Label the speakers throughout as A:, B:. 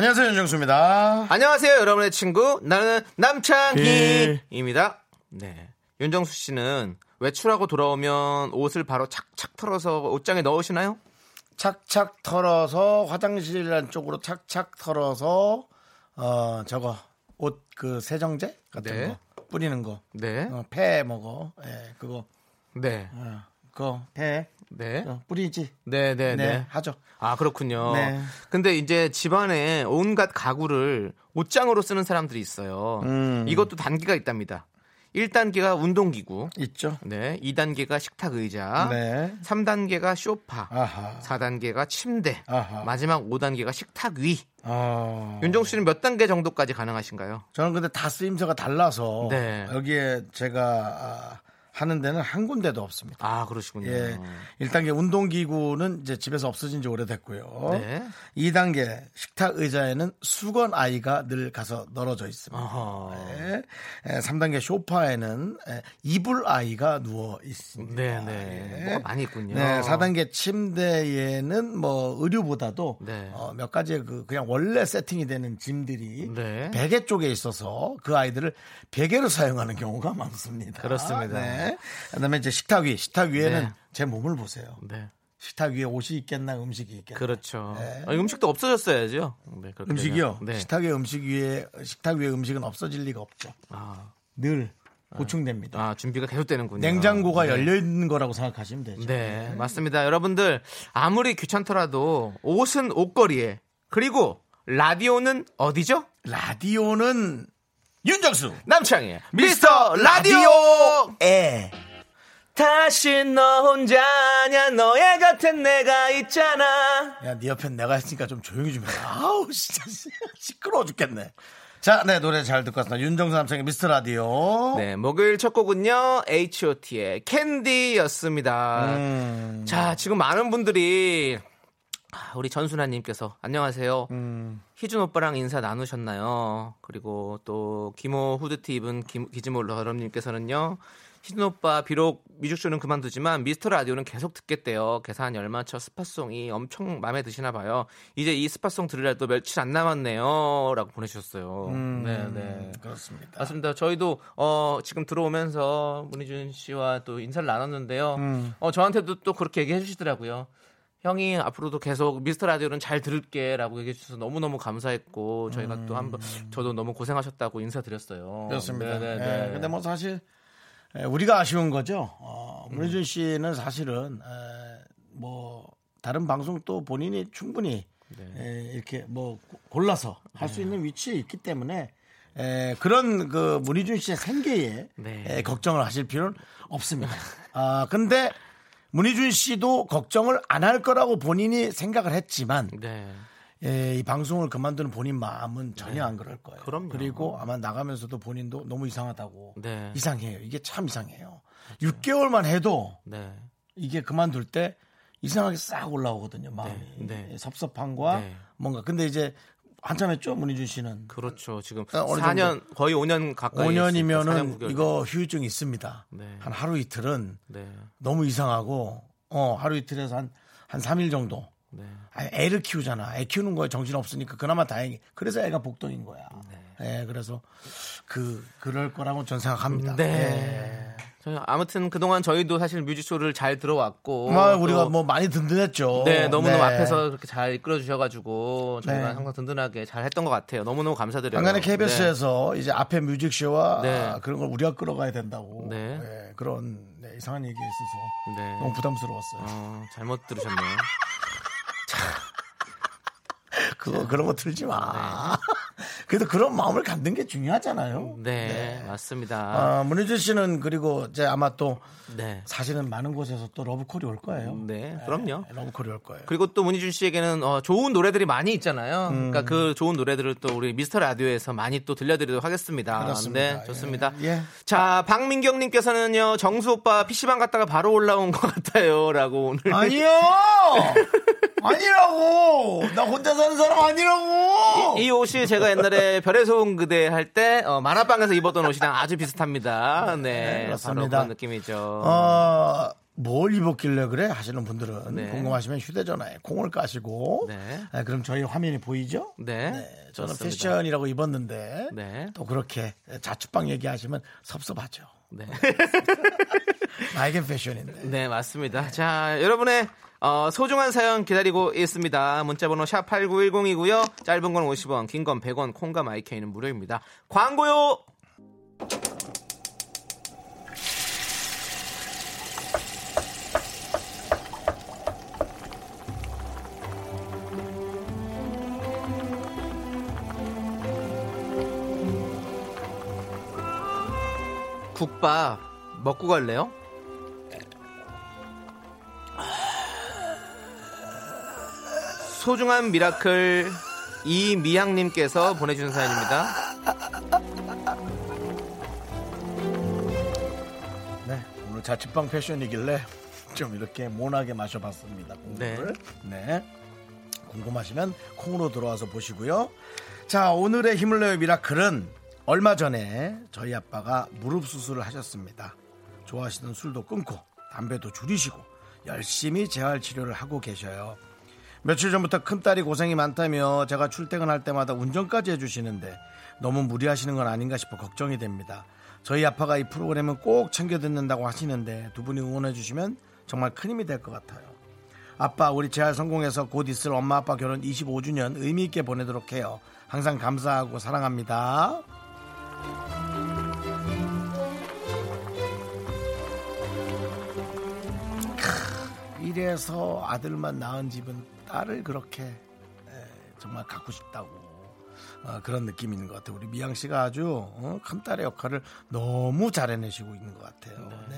A: 안녕하세요 윤정수입니다.
B: 안녕하세요, 여러분의 친구. 나는 남창희입니다. 네. 윤정수 씨는 외출하고 돌아오면 옷을 바로 착착 털어서 옷장에 넣으시나요?
A: 착착 털어서 화장실 안쪽으로 착착 털어서 어 저거 옷 그 세정제 같은
B: 네.
A: 거 뿌리는 거.
B: 네.
A: 어, 폐 먹어. 예, 그거.
B: 네.
A: 어, 그거 폐
B: 네.
A: 어, 뿌리지.
B: 네, 네,
A: 네,
B: 네.
A: 하죠.
B: 아, 그렇군요.
A: 네.
B: 근데 이제 집안에 온갖 가구를 옷장으로 쓰는 사람들이 있어요.
A: 음.
B: 이것도 단계가 있답니다. 1단계가 운동기구.
A: 있죠.
B: 네. 2단계가 식탁 의자.
A: 네.
B: 3단계가 쇼파.
A: 아하.
B: 4단계가 침대.
A: 아하.
B: 마지막 5단계가 식탁 위.
A: 어.
B: 윤정수 씨는 몇 단계 정도까지 가능하신가요?
A: 저는 근데 다 쓰임새가 달라서
B: 네.
A: 여기에 제가 아, 하는 데는 한 군데도 없습니다.
B: 아, 그러시군요.
A: 예. 1단계 운동기구는 이제 집에서 없어진 지 오래됐고요.
B: 네.
A: 2단계 식탁 의자에는 수건 아이가 늘 가서 널어져 있습니다.
B: 어허.
A: 예. 3단계 소파에는 예, 이불 아이가 누워 있습니다.
B: 네, 네.
A: 예.
B: 뭐가 많이 있군요.
A: 네, 4단계 침대에는 뭐 의류보다도
B: 네.
A: 어, 몇 가지의 그 그냥 원래 세팅이 되는 짐들이
B: 네.
A: 베개 쪽에 있어서 그 아이들을 베개로 사용하는 경우가 많습니다.
B: 그렇습니다.
A: 네. 그다음에 이제 식탁 위, 식탁 위에는
B: 네.
A: 제 몸을 보세요.
B: 네.
A: 식탁 위에 옷이 있겠나 음식이 있겠나.
B: 그렇죠.
A: 네.
B: 아니, 음식도 없어졌어야죠. 네,
A: 음식이요.
B: 네.
A: 식탁 에 음식 위에 식탁 위에 음식은 없어질 리가 없죠.
B: 아,
A: 늘 보충됩니다.
B: 아, 준비가 계속되는군요.
A: 냉장고가
B: 네.
A: 열려 있는 거라고 생각하시면 되죠.
B: 네, 맞습니다. 여러분들 아무리 귀찮더라도 옷은 옷걸이에 그리고 라디오는 어디죠?
A: 라디오는 윤정수
B: 남창희 미스터 라디오.
A: 에
B: 다시 너 혼자냐 너의 곁엔 내가 있잖아.
A: 야, 네 옆엔 내가 있으니까 좀 조용히 좀 해라. 아우, 진짜 시끄러워 죽겠네. 자, 네, 노래 잘 듣고 왔습니다. 윤정수 남창의 미스터 라디오.
B: 네, 목요일 첫 곡은요 H.O.T의 캔디였습니다.
A: 음,
B: 자, 지금 많은 분들이 아, 우리 전순아님께서 안녕하세요.
A: 음,
B: 희준 오빠랑 인사 나누셨나요? 그리고 또 기모 후드티 입은 김- 기즈모 러럼님께서는요. 희준 오빠 비록 뮤직쇼는 그만두지만 미스터 라디오는 계속 듣겠대요. 계산 열맞춰 스파송이 엄청 마음에 드시나 봐요. 이제 이 스파송 들으려도 며칠 안 남았네요. 라고 보내주셨어요.
A: 음,
B: 네, 네.
A: 그렇습니다.
B: 맞습니다. 저희도 어, 지금 들어오면서 문희준 씨와 또 인사를 나눴는데요.
A: 음.
B: 어, 저한테도 또 그렇게 얘기해 주시더라고요. 형이 앞으로도 계속 미스터 라디오는 잘 들을게라고 얘기해 주셔서 너무너무 감사했고 저희가 또 한번 저도 너무 고생하셨다고 인사드렸어요.
A: 음. 그렇습니다.
B: 네, 네,
A: 네,
B: 네.
A: 근데 뭐 사실 에, 우리가 아쉬운 거죠. 어, 문혜준 씨는 사실은 에, 뭐 다른 방송 또 본인이 충분히
B: 네.
A: 에, 이렇게 뭐 고- 골라서 할수 있는 위치에 있기 때문에 에, 그런 그 문희준 씨의 생계에
B: 네.
A: 에, 걱정을 하실 필요는 없습니다. 아 근데 문희준 씨도 걱정을 안 할 거라고 본인이 생각을 했지만
B: 네.
A: 예, 이 방송을 그만두는 본인 마음은 전혀 안 그럴 거예요.
B: 그럼요.
A: 그리고 아마 나가면서도 본인도 너무 이상하다고.
B: 네.
A: 이상해요. 이게 참 이상해요. 6개월만 해도
B: 네.
A: 이게 그만둘 때 이상하게 싹 올라오거든요. 마음이.
B: 네.
A: 예, 섭섭함과
B: 네.
A: 뭔가. 근데 이제 한참 했죠. 문희준 씨는.
B: 그렇죠. 지금
A: 어, 어느
B: 4년 거의 5년 가까이
A: 5년이면은 이거 휴유증이 있습니다.
B: 네.
A: 한 하루 이틀은
B: 네.
A: 너무 이상하고 어, 하루 이틀에서 한, 한 3일 정도.
B: 네.
A: 아니, 애를 키우잖아. 애 키우는 거에 정신 없으니까 그나마 다행히. 그래서 애가 복덩인 거야. 네. 그래서 그 그럴 거라고 전 생각합니다.
B: 네. 저희 아무튼 그동안 저희도 사실 뮤직쇼를 잘 들어왔고
A: 아,
B: 또
A: 우리가 뭐 많이 든든했죠.
B: 네, 너무너무
A: 네.
B: 앞에서 그렇게 잘 이끌어 주셔 가지고 저희가
A: 네.
B: 항상 든든하게 잘 했던 것 같아요. 너무너무 감사드려요. 네.
A: KBS에서 이제 앞에 뮤직쇼와
B: 네.
A: 아, 그런 걸 우리가 끌어가야 된다고
B: 네.
A: 네, 그런 네, 이상한 얘기 있어서
B: 네.
A: 너무 부담스러웠어요.
B: 어, 잘못 들으셨네요.
A: 그거 그런 거 틀지 마. 그래도 그런 마음을 갖는 게 중요하잖아요.
B: 네, 맞습니다.
A: 아, 문희준 씨는 그리고 이제 아마 또
B: 네.
A: 사실은 많은 곳에서 또 러브콜이 올 거예요.
B: 네, 그럼요.
A: 네, 러브콜이 올 거예요.
B: 그리고 또 문희준 씨에게는 어, 좋은 노래들이 많이 있잖아요.
A: 음.
B: 그러니까 그 좋은 노래들을 또 우리 미스터 라디오에서 많이 또 들려드리도록 하겠습니다.
A: 그렇습니다.
B: 네, 좋습니다.
A: 예. 예.
B: 자, 박민경님께서는요, 정수 오빠 PC방 갔다가 바로 올라온 것 같아요 라고 오늘.
A: 아니요! 아니라고! 나 혼자 사는 사람 아니라고!
B: 이 옷이 제가 옛날에 별의 소음 그대 할때 어, 만화방에서 입었던 옷이랑 아주 비슷합니다. 네,
A: 네,
B: 바로
A: 그렇습니다.
B: 그런 느낌이죠.
A: 어, 뭘 입었길래 그래? 하시는 분들은
B: 네.
A: 궁금하시면 휴대전화에 콩을 까시고
B: 네.
A: 아, 그럼 저희 화면이 보이죠?
B: 네,
A: 저는
B: 좋습니다.
A: 패션이라고 입었는데
B: 네.
A: 또 그렇게 자취방 얘기하시면 섭섭하죠.
B: 네.
A: 나에겐 패션인데.
B: 네, 맞습니다. 자, 여러분의 어, 소중한 사연 기다리고 있습니다. 문자번호 샵 8910이고요. 짧은 건 50원, 긴 건 100원, 콩과 마이케이는 무료입니다. 광고요! 국밥 먹고 갈래요? 소중한 미라클 이미향님께서 보내주신 사연입니다.
A: 네, 오늘 자취방 패션이길래 좀 이렇게 모나게 마셔봤습니다. 공부를. 네. 궁금하시면 콩으로 들어와서 보시고요. 자, 오늘의 힘을 내요 미라클은 얼마 전에 저희 아빠가 무릎 수술을 하셨습니다. 좋아하시던 술도 끊고 담배도 줄이시고 열심히 재활 치료를 하고 계셔요. 며칠 전부터 큰딸이 고생이 많다며 제가 출퇴근할 때마다 운전까지 해주시는데 너무 무리하시는 건 아닌가 싶어 걱정이 됩니다. 저희 아빠가 이 프로그램은 꼭 챙겨 듣는다고 하시는데 두 분이 응원해 주시면 정말 큰 힘이 될 것 같아요. 아빠 우리 재활 성공해서 곧 있을 엄마 아빠 결혼 25주년 의미 있게 보내도록 해요. 항상 감사하고 사랑합니다. 이래서 아들만 낳은 집은 딸을 그렇게 에, 정말 갖고 싶다고 어, 그런 느낌이 있는 것 같아요. 우리 미양 씨가 아주 어, 큰 딸의 역할을 너무 잘 해내시고 있는 것 같아요. 네.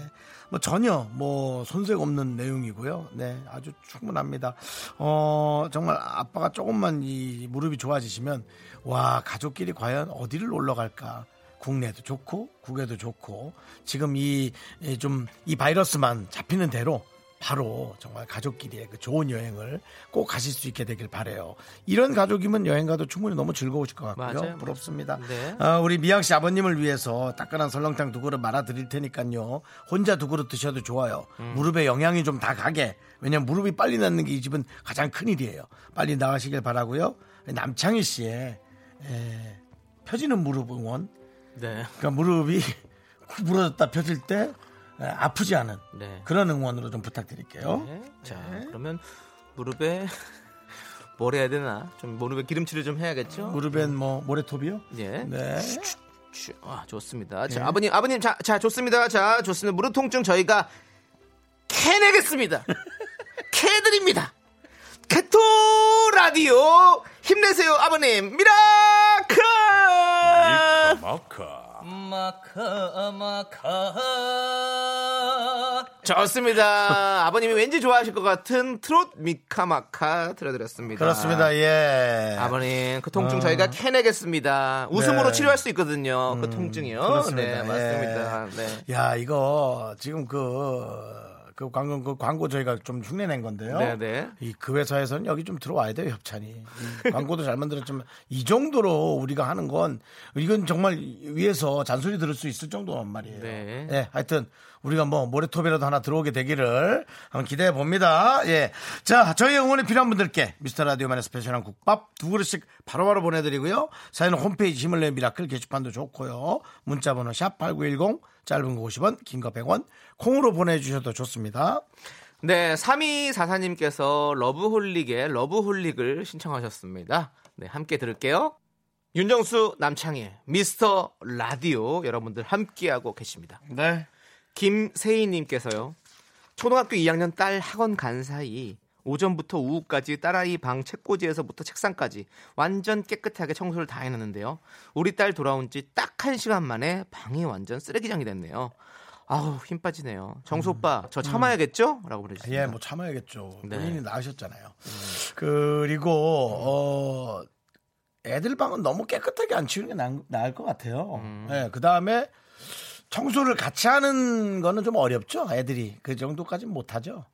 A: 뭐 전혀 뭐 손색 없는 내용이고요. 네, 아주 충분합니다. 어, 정말 아빠가 조금만 이 무릎이 좋아지시면 와 가족끼리 과연 어디를 놀러 갈까? 국내도 좋고 국외도 좋고 지금 이 좀이 바이러스만 잡히는 대로 바로 정말 가족끼리의 그 좋은 여행을 꼭 가실 수 있게 되길 바래요. 이런 가족이면 여행 가도 충분히 너무 즐거우실 것 같고요.
B: 맞아요.
A: 부럽습니다.
B: 네.
A: 아, 우리 미양 씨 아버님을 위해서 따끈한 설렁탕 두 그릇 말아 드릴 테니까요. 혼자 두 그릇 드셔도 좋아요.
B: 음.
A: 무릎에 영양이 좀 다 가게. 왜냐면 무릎이 빨리 낫는 게 이 집은 가장 큰 일이에요. 빨리 나가시길 바라고요. 남창희 씨의 에, 펴지는 무릎 응원.
B: 네.
A: 그러니까 무릎이 구부러졌다 펴질 때 에, 아프지 않은
B: 네.
A: 그런 응원으로 좀 부탁드릴게요.
B: 네. 자, 그러면 무릎에 뭘 해야 되나? 좀 무릎에 기름칠을 좀 해야겠죠?
A: 무릎엔 뭐 모래톱이요?
B: 예.
A: 네.
B: 슈, 아, 좋습니다.
A: 네.
B: 자, 아버님, 아버님, 자, 자, 좋습니다. 자, 좋습니다. 무릎 통증 저희가 캐내겠습니다. 캐드립니다. 캐토 라디오 힘내세요, 아버님. 미라클! 마카, 마카. 좋습니다. 아버님이 왠지 좋아하실 것 같은 트롯 미카마카 들려드렸습니다.
A: 그렇습니다. 예.
B: 아버님 그 통증 저희가 캐내겠습니다. 웃음으로
A: 네.
B: 치료할 수 있거든요. 그 통증이요.
A: 그렇습니다.
B: 네
A: 예.
B: 맞습니다. 네.
A: 야, 이거 지금 그, 그 광고, 그 광고 저희가 좀 흉내낸 건데요.
B: 네, 네.
A: 이 그 회사에서는 여기 좀 들어와야 돼요, 협찬이. 이 광고도 잘 만들었지만 이 정도로 우리가 하는 건 이건 정말 위에서 잔소리 들을 수 있을 정도란 말이에요.
B: 네.
A: 예, 하여튼 우리가 뭐 모래톱이라도 하나 들어오게 되기를 한번 기대해 봅니다. 예. 자, 저희 응원이 필요한 분들께 미스터 라디오만의 스페셜한 국밥 두 그릇씩 바로바로 보내드리고요. 사연은 홈페이지 힘을 내 미라클 게시판도 좋고요. 문자번호 샵 8910 짧은 거 50원, 긴 거 100원, 콩으로 보내주셔도 좋습니다.
B: 네, 3244님께서 러브홀릭의 러브홀릭을 신청하셨습니다. 네, 함께 들을게요. 윤정수 남창희 미스터 라디오 여러분들 함께하고 계십니다.
A: 네.
B: 김세희님께서요. 초등학교 2학년 딸 학원 간 사이 오전부터 오후까지 딸아이 방 책꽂이에서부터 책상까지 완전 깨끗하게 청소를 다 해놨는데요. 우리 딸 돌아온 지 딱 한 시간 만에 방이 완전 쓰레기장이 됐네요. 아우 힘 빠지네요. 정수 오빠 저 참아야겠죠? 라고 보내주셨습니다.
A: 예, 뭐 참아야겠죠.
B: 네.
A: 본인이 낳으셨잖아요. 그리고 어 애들 방은 너무 깨끗하게 안 치우는 게 나, 나을 것 같아요.
B: 음.
A: 예, 그 다음에 청소를 같이 하는 거는 좀 어렵죠. 애들이 그 정도까지는 못하죠.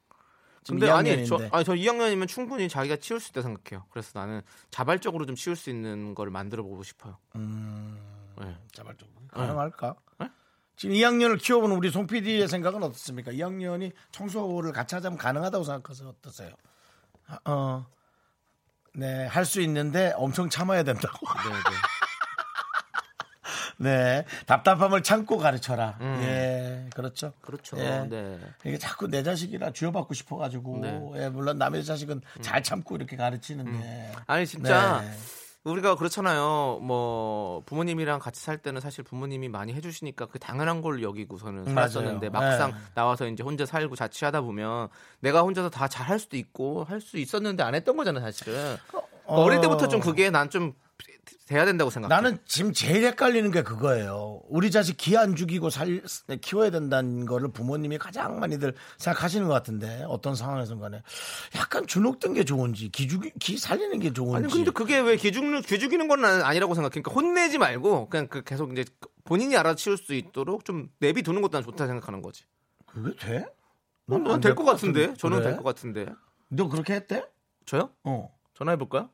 B: 근데 아니
A: 2학년인데.
B: 저 아니 저 2학년이면 충분히 자기가 치울 수 있다 생각해요. 그래서 나는 자발적으로 좀 치울 수 있는 거를 만들어 보고 싶어요.
A: 음,
B: 네.
A: 자발적으로 가능할까? 지금 2학년을 키워보는 우리 송 PD의 생각은 어떻습니까? 2학년이 청소를 같이 하자면 가능하다고 생각하세요? 어떠세요? 아, 어, 네, 할 수 있는데 엄청 참아야 된다고.
B: 네, 네.
A: 네, 답답함을 참고 가르쳐라. 예, 그렇죠.
B: 그렇죠.
A: 예.
B: 네.
A: 이게 자꾸 내 자식이라 쥐어받고 싶어가지고,
B: 네.
A: 예, 물론 남의 자식은 잘 참고 이렇게 가르치는데.
B: 아니 진짜
A: 네.
B: 우리가 그렇잖아요. 뭐 부모님이랑 같이 살 때는 사실 부모님이 많이 해주시니까 그 당연한 걸 여기고서는
A: 음,
B: 살았었는데
A: 맞아요.
B: 막상
A: 네.
B: 나와서 이제 혼자 살고 자취하다 보면 내가 혼자서 다 잘할 수도 있고 할 수 있었는데 안 했던 거잖아요, 사실은.
A: 어.
B: 어릴 때부터 좀 그게 난 좀 돼야 된다고 생각해.
A: 나는 지금 제일 헷갈리는 게 그거예요. 우리 자식 기 안 죽이고 살, 키워야 된다는 거를 부모님이 가장 많이들 생각하시는 것 같은데 어떤 상황에선 간에 약간 주눅든 게 좋은지 기, 죽이, 기 살리는 게 좋은지.
B: 아니 근데 그게 왜 기죽는 기죽이는 건난 아니라고 생각해. 그러니까 혼내지 말고 그냥 그 계속 이제 본인이 알아치울 수 있도록 좀 내비 두는 것도 난 좋다 생각하는 거지.
A: 그게 돼?
B: 난될것 같은데. 저는
A: 그래?
B: 될것 같은데.
A: 너 그렇게 했대?
B: 저요?
A: 어.
B: 전화해 볼까요?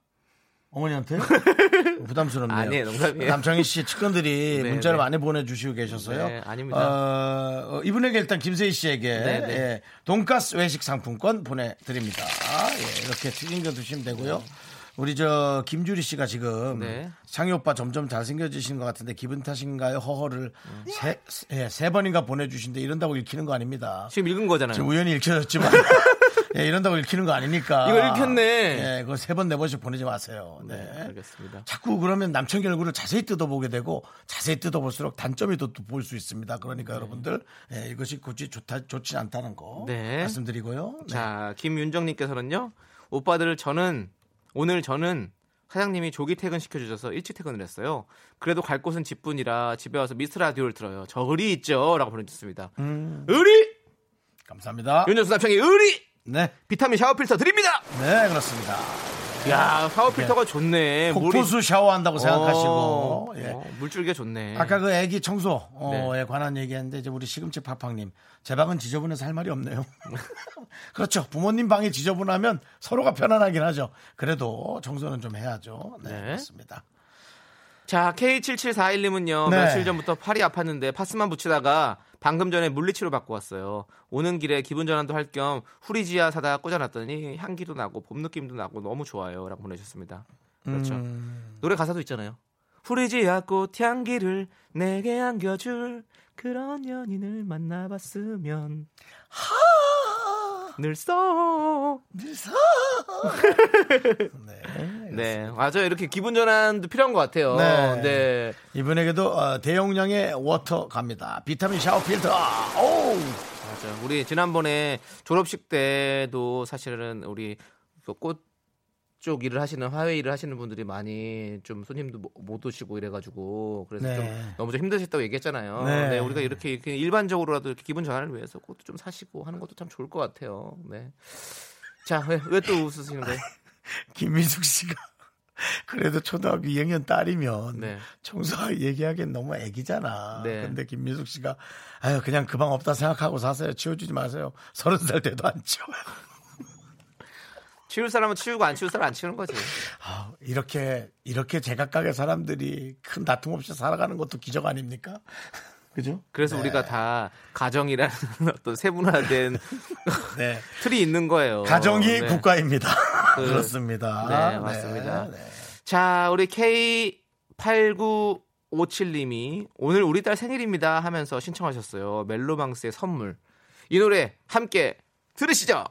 A: 어머니한테? 부담스럽네요.
B: 아니에요, 농담이에요.
A: 남창희 씨 측근들이
B: 네,
A: 문자를
B: 네.
A: 많이 보내주시고 계셔서요.
B: 네, 아닙니다.
A: 어, 어, 이분에게 일단 김세희 씨에게
B: 네, 네.
A: 예, 돈가스 외식 상품권 보내드립니다. 예, 이렇게 튀김겨 드시면 되고요. 우리 저 김주리 씨가 지금
B: 네.
A: 창희 오빠 점점 잘생겨지시는 것 같은데 기분 탓인가요? 허허를 세, 예, 세 번인가 보내주신데 이런다고 읽히는 거 아닙니다.
B: 지금 읽은 거잖아요.
A: 지금 우연히 읽혀졌지만 예, 이런다고 읽히는 거 아니니까.
B: 이거 읽혔네.
A: 예, 그거 세 번 네 번씩 보내지 마세요. 네.
B: 네, 알겠습니다.
A: 자꾸 그러면 남창희 얼굴을 자세히 뜯어보게 되고 자세히 뜯어볼수록 단점이 더 볼 수 있습니다. 그러니까 여러분들 예, 이것이 굳이 좋다 좋지 않다는 거
B: 네.
A: 말씀드리고요. 네.
B: 자, 김윤정님께서는요. 오빠들 저는 오늘 저는 사장님이 조기 퇴근 시켜주셔서 일찍 퇴근을 했어요. 그래도 갈 곳은 집뿐이라 집에 와서 미스 라디오를 들어요. 저 의리 있죠?라고 보내주셨습니다.
A: 음.
B: 의리
A: 감사합니다.
B: 윤정수 남창의 의리
A: 네,
B: 비타민 샤워 필터 드립니다.
A: 네 그렇습니다.
B: 야 샤워 필터가 좋네.
A: 폭포수 샤워한다고 생각하시고
B: 어,
A: 예.
B: 어, 물줄기가 좋네.
A: 아까 그 애기 청소에
B: 네.
A: 관한 얘기했는데 이제 우리 시금치 팍팍님 제 방은 지저분해서 할 말이 없네요. 그렇죠. 부모님 방이 지저분하면 서로가 편안하긴 하죠. 그래도 청소는 좀 해야죠. 네,
B: 네.
A: 그렇습니다.
B: 자, K7741님은요,
A: 네.
B: 며칠 전부터 팔이 아팠는데 파스만 붙이다가 방금 전에 물리치료 받고 왔어요. 오는 길에 기분 전환도 할 겸 후리지아 사다 꽂아놨더니 향기도 나고 봄 느낌도 나고 너무 좋아요. 라고 보내주셨습니다. 그렇죠.
A: 음.
B: 노래 가사도 있잖아요. 후리지아 꽃 향기를 내게 안겨줄 그런 연인을 만나봤으면 늘 써
A: 늘서. 네.
B: 네 맞아요 이렇게 기분 전환도 필요한 것 같아요
A: 네.
B: 네.
A: 이분에게도 어, 대용량의 water 갑니다. 비타민 샤워 필터. 오.
B: 맞아요. 우리 지난번에 졸업식 때도 사실은 우리 그꽃 쪽 일을 하시는 화훼 일을 하시는 분들이 많이 좀 손님도 못- 못 오시고 이래가지고 그래서
A: 네.
B: 좀 너무 좀 힘드셨다고 얘기했잖아요.
A: 네.
B: 네. 우리가 이렇게, 일반적으로라도 이렇게 기분 전환을 위해서 꽃도 좀 사시고 하는 것도 참 좋을 것 같아요. 네. 자, 왜 또 웃으시는 거예요?
A: 김민숙 씨가 그래도 초등학교 2학년 딸이면
B: 네.
A: 청소 얘기하기엔 너무 애기잖아.
B: 네.
A: 근데 김민숙 씨가 아유 그냥 그 방 없다 생각하고 사세요. 치워주지 마세요. 서른 살 돼도 안 치워요.
B: 치울 사람은 치우고 안 치울 사람 안 치우는 거지.
A: 아, 이렇게 이렇게 제각각의 사람들이 큰 다툼 없이 살아가는 것도 기적 아닙니까? 그죠?
B: 그래서
A: 네.
B: 우리가 다 가정이라는 어떤 세분화된
A: 네.
B: 틀이 있는 거예요.
A: 가정이
B: 네.
A: 국가입니다.
B: 그-
A: 그렇습니다.
B: 네, 맞습니다.
A: 네.
B: 자, 우리 K8957님이 오늘 우리 딸 생일입니다 하면서 신청하셨어요. 멜로망스의 선물. 이 노래 함께 들으시죠.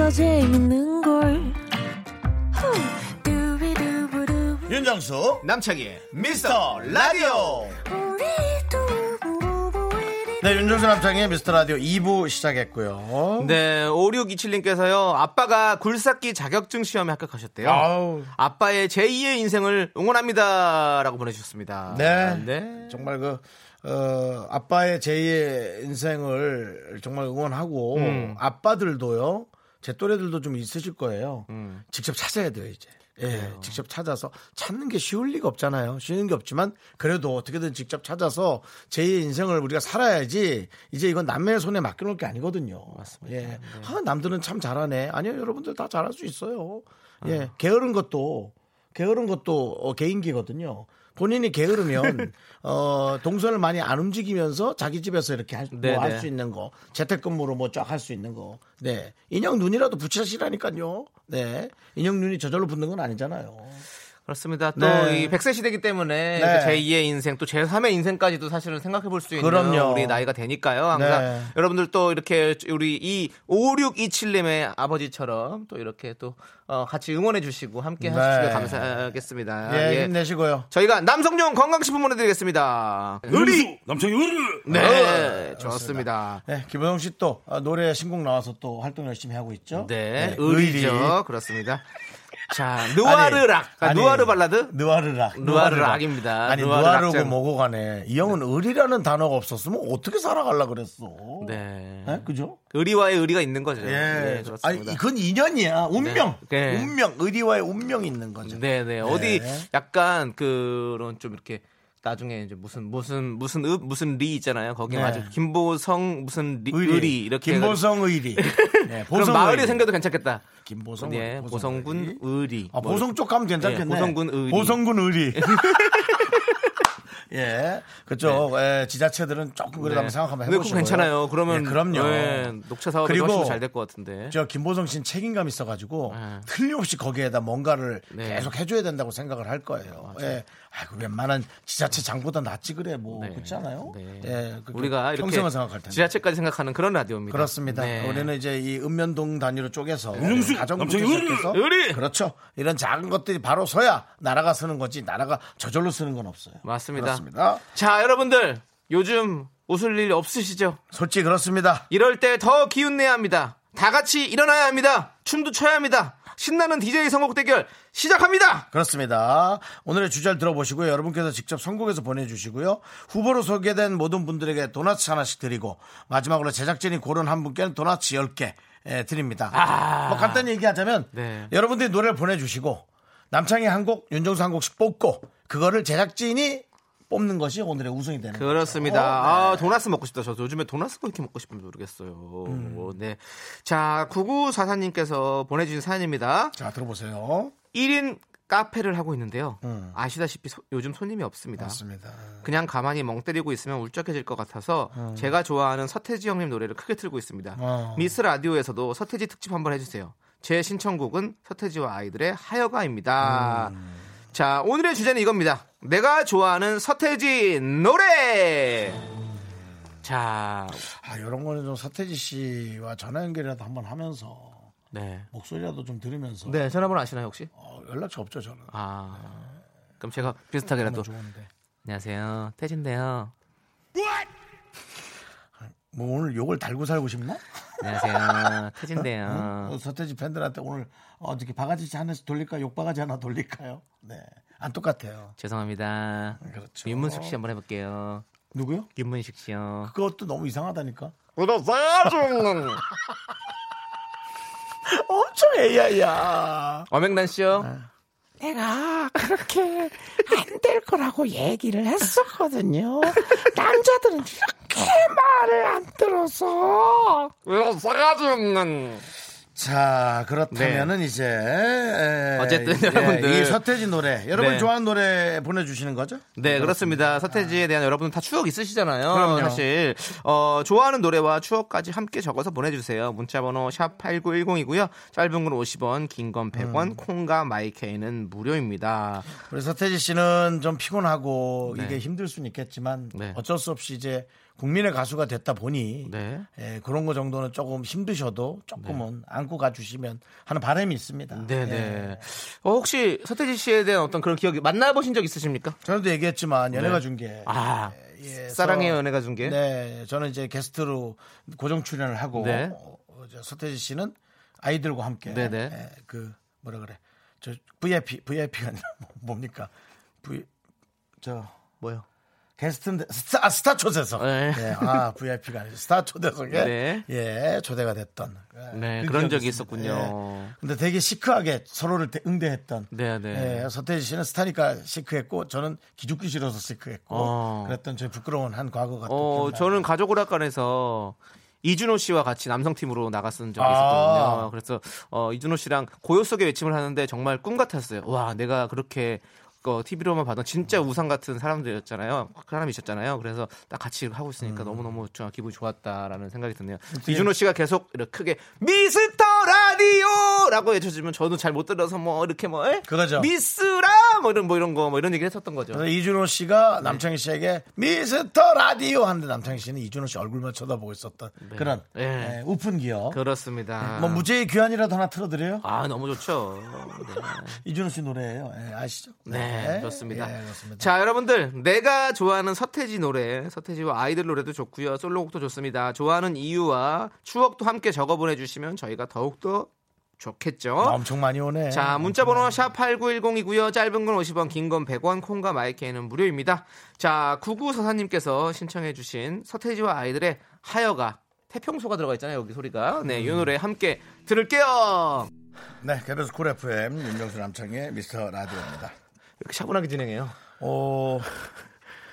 C: 수 없어 재밌는 걸.
A: 윤정수
B: 남창희의
A: 미스터 라디오 네 윤정수 남창의 미스터 라디오 2부 시작했고요
B: 네, 5627님께서요, 아빠가 굴삭기 자격증 시험에 합격하셨대요.
A: 아우
B: 아빠의 제2의 인생을 응원합니다. 라고 보내주셨습니다.
A: 네.
B: 네.
A: 정말 그 어, 아빠의 제2의 인생을 정말 응원하고
B: 음.
A: 아빠들도요 제 또래들도 좀 있으실 거예요
B: 음.
A: 직접 찾아야 돼요 이제 예, 직접 찾아서 찾는 게 쉬울 리가 없잖아요. 쉬는 게 없지만 그래도 어떻게든 직접 찾아서 제2의 인생을 우리가 살아야지 이제 이건 남의 손에 맡겨놓을 게 아니거든요.
B: 맞습니다.
A: 예. 아, 남들은 참 잘하네. 아니요, 여러분들 다 잘할 수 있어요. 예, 게으른 것도 게으른 것도 어, 개인기거든요. 본인이 게으르면 어, 동선을 많이 안 움직이면서 자기 집에서 이렇게 할
B: 네, 네.
A: 수 있는 거 재택근무로 뭐 쫙 할 수 있는 거. 네. 인형 눈이라도 붙이시라니까요. 네. 인형 눈이 저절로 붙는 건 아니잖아요.
B: 그렇습니다. 또
A: 네.
B: 이 100세 시대이기 때문에
A: 네.
B: 그 제2의 인생 또 제3의 인생까지도 사실은 생각해 볼 수 있는
A: 그럼요.
B: 우리 나이가 되니까요. 항상
A: 네.
B: 여러분들 또 이렇게 우리 이 5627님의 아버지처럼 또 이렇게 또 어, 같이 응원해 주시고 함께
A: 네.
B: 해주시길 감사하겠습니다.
A: 예,
B: 예.
A: 힘내시고요.
B: 저희가 남성용 건강식품 보내드리겠습니다.
D: 의리 남창희 의리
B: 네, 좋습니다.
A: 네, 김호영 씨 또 노래 신곡 나와서 또 활동 열심히 하고 있죠.
B: 네,
A: 의리.
B: 의리죠. 그렇습니다. 자, 누아르 락. 아,
A: 아니,
B: 누아르 발라드?
A: 느와르락.
B: 느와르락입니다.
A: 아니,
B: 느와르
A: 느와르고
B: 락장.
A: 뭐고 간에 이 형은 의리라는 단어가 없었으면 어떻게 살아갈라 그랬어.
B: 네.
A: 네, 그죠?
B: 의리와의 의리가 있는 거죠.
A: 예.
B: 네,
A: 아니,
B: 그렇습니다.
A: 그건 인연이야. 운명.
B: 네. 네.
A: 운명. 의리와의 운명이 있는 거죠.
B: 네, 네. 어디 약간 그런 좀 이렇게 나중에 이제 무슨 무슨 무슨 읍 무슨 리 있잖아요. 거기
A: 네.
B: 아주 김보성 무슨 리, 의리, 이렇게
A: 김보성 의리. 네, 보성
B: 마을이
A: 의리.
B: 생겨도 괜찮겠다.
A: 김보성.
B: 예,
A: 보성
B: 보성군
A: 의리.
B: 의리.
A: 아,
B: 뭐
A: 보성 쪽 가면 괜찮겠네.
B: 예, 보성군 의리.
A: 보성군 의리. 예, 그죠. 예, 지자체들은 조금 그래도 한번 생각 한번
B: 네. 근데
A: 해보시고요.
B: 괜찮아요. 그러면
A: 예, 그럼요.
B: 예, 녹차 사업이
A: 그리고
B: 훨씬 잘될 것 같은데.
A: 저 김보성 씨는 책임감 있어가지고
B: 네.
A: 틀림없이 거기에다 뭔가를
B: 네.
A: 계속 해줘야 된다고 생각을 할 거예요. 예. 아이고 웬만한 지자체 장보다 낫지 그래 뭐
B: 네.
A: 그렇지 않아요?
B: 네.
A: 예, 그-
B: 우리가 이렇게
A: 평생을 생각할 텐데.
B: 지자체까지 생각하는 그런 라디오입니다.
A: 그렇습니다.
B: 네.
A: 우리는 이제 이 읍면동 단위로 쪼개서! 시작해서
B: 의리!
A: 그렇죠. 이런 작은 것들이 바로 서야 나라가 쓰는 거지 나라가 저절로 쓰는 건 없어요.
B: 맞습니다.
A: 그렇습니다.
B: 자, 여러분들 요즘 웃을 일 없으시죠?
A: 솔직히 그렇습니다.
B: 이럴 때 더 기운 내야 합니다. 다 같이 일어나야 합니다. 춤도 춰야 합니다. 신나는 DJ 선곡 대결 시작합니다.
A: 그렇습니다. 오늘의 주제를 들어보시고요. 여러분께서 직접 선곡해서 보내주시고요. 후보로 소개된 모든 분들에게 도넛 하나씩 드리고 마지막으로 제작진이 고른 한 분께는 도넛 10개 예, 드립니다. 뭐 간단히 얘기하자면
B: 네.
A: 여러분들이 노래를 보내주시고 남창희 한 곡, 윤정수 한 곡씩 뽑고 그거를 제작진이 뽑는 것이 오늘의 우승이 되는
B: 그렇습니다.
A: 거죠.
B: 아, 도나스 먹고 싶다. 저도 요즘에 도나스가 이렇게 먹고 싶은지 모르겠어요.
A: 음.
B: 네. 자, 9944님께서 보내주신 사연입니다.
A: 자 들어보세요.
B: 1인 카페를 하고 있는데요.
A: 음.
B: 아시다시피 소- 요즘 손님이 없습니다.
A: 맞습니다.
B: 그냥 가만히 멍 때리고 있으면 울적해질 것 같아서 제가 좋아하는 서태지 형님 노래를 크게 틀고 있습니다.
A: 어.
B: 미스 라디오에서도 서태지 특집 한번 해주세요. 제 신청곡은 서태지와 아이들의 하여가입니다. 자, 오늘의 주제는 이겁니다. 내가 좋아하는 서태지 노래! 자,
A: 아 이런 거는 좀 서태지 씨와 전화 연결이라도 한번 하면서
B: 네.
A: 목소리라도 좀 들으면서
B: 네, 전화번호 아시나요, 혹시?
A: 어, 연락처 없죠 저는.
B: 아, 그럼 제가 비슷하게라도. 안녕하세요. 태진데요.
A: 뭐 오늘 욕을 달고 살고 싶나?
B: 안녕하세요. 태진데요.
A: 어, 서태지 팬들한테 오늘 어떻게 바가지 하나씩 돌릴까? 욕 바가지 하나 돌릴까요? 네, 안 똑같아요.
B: 죄송합니다.
A: 그렇죠.
B: 윤문식 씨 한번 해볼게요.
A: 누구요?
B: 윤문식 씨요.
A: 그것도 너무 이상하다니까. 엄청 AI야.
B: 어맹단 씨요.
E: 내가 그렇게 안 될 거라고 얘기를 했었거든요. 남자들은 이렇게 말을 안 들어서.
A: 자, 그렇다면은 이제 에,
B: 어쨌든
A: 예,
B: 여러분들.
A: 이 서태지 노래 여러분
B: 네.
A: 좋아하는 노래 보내주시는 거죠?
B: 네, 그렇습니다. 서태지에 대한 여러분 다 추억 있으시잖아요.
A: 그럼요.
B: 사실 어, 좋아하는 노래와 추억까지 함께 적어서 보내주세요. 문자번호 샵 #8910이고요. 짧은 건 50원, 긴 건 100원, 콩과 마이케이는 무료입니다.
A: 우리 서태지 씨는 좀 피곤하고
B: 네.
A: 이게 힘들 수는 있겠지만
B: 네.
A: 어쩔 수 없이 이제 국민의 가수가 됐다 보니
B: 네.
A: 예, 그런 거 정도는 조금 힘드셔도 조금은 안고 가주시면 하는 바람이 있습니다.
B: 네네.
A: 예.
B: 어, 혹시 서태지 씨에 대한 어떤 그런 기억이 만나보신 적 있으십니까?
A: 전에도 얘기했지만 연예가
B: 네.
A: 중계
B: 아,
A: 예,
B: 사랑의
A: 서-
B: 연애가 중계.
A: 네, 저는 이제 게스트로 고정 출연을 하고
B: 네.
A: 어, 저 서태지 씨는 아이들과 함께
B: 네네.
A: 예, 그 뭐라 그래 저 VIP VIP가 아니라 뭐- 뭡니까 V 저
B: 뭐요?
A: 게스트인데 스타, 아, 스타 초대석.
B: 네.
A: 예, 아 VIP가 아니라 스타 초대석에
B: 네.
A: 예 초대가 됐던. 예,
B: 네,
A: 그
B: 그런
A: 기억이
B: 적이. 있었군요.
A: 예. 근데 되게 시크하게 서로를 대- 응대했던.
B: 네 네.
A: 예, 서태지 씨는 스타니까 시크했고 저는 기죽기 싫어서 시크했고
B: 어.
A: 그랬던 제 부끄러운 한 과거가 또
B: 어. 저는 가족 오락관에서 이준호 씨와 같이 남성팀으로 나갔던 적이
A: 아.
B: 있었거든요. 그래서 어, 이준호 씨랑 고요 속의 외침을 하는데 정말 꿈 같았어요. 와, 내가 그렇게 그 TV로만 봐도 진짜 우상 같은 사람들이었잖아요. 사람이셨잖아요. 그래서 딱 같이 하고 있으니까 너무너무 저 기분이 좋았다라는 생각이 드네요. 이준호 씨가 계속 이렇게 크게 미스터 라디오라고 외쳐주면 저도 잘 못 들어서 뭐 이렇게 뭐 에?
A: 그거죠.
B: 미스라 뭐 이런 뭐 이런 거 뭐 이런 얘기를 했었던 거죠.
A: 그래서 이준호 씨가 남창희 씨에게 미스터 라디오 하는데 남창희 씨는 이준호 씨 얼굴만 쳐다보고 있었던 그런
B: 네.
A: 예, 우픈 기억.
B: 그렇습니다.
A: 뭐 무제의 귀환이라도 하나 틀어드려요?
B: 아 너무 좋죠.
A: 이준호 씨 노래예요. 예, 아시죠?
B: 네, 좋습니다.
A: 예, 그렇습니다.
B: 자, 여러분들, 내가 좋아하는 서태지 노래, 서태지와 아이들 노래도 좋고요. 솔로곡도 좋습니다. 좋아하는 이유와 추억도 함께 적어 보내 주시면 저희가 더욱더 좋겠죠.
A: 아, 엄청 많이 오네.
B: 자, 문자 번호 샵8910이고요. 짧은 건 50원, 긴 건 100원, 콩과 my K는 무료입니다. 자, 구구서사님께서 신청해 주신 서태지와 아이들의 하여가 태평소가 들어가 있잖아요. 여기 소리가. 네, 이 노래 함께 들을게요.
A: 네, KBS 쿨 FM 윤정수 남창희의 미스터 라디오입니다.
B: 이렇게 차분하게 진행해요.
A: 어,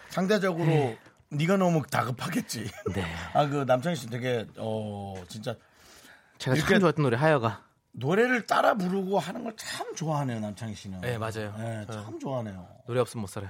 A: 상대적으로 네가 너무 다급하겠지.
B: 네.
A: 아, 그 남창희 씨 되게 어 진짜
B: 제가 참 좋아했던 노래 하여가.
A: 노래를 따라 부르고 하는 걸 참 좋아하네요, 남창희 씨는.
B: 네, 맞아요.
A: 네, 참 좋아하네요.
B: 노래 없으면 못 살아요.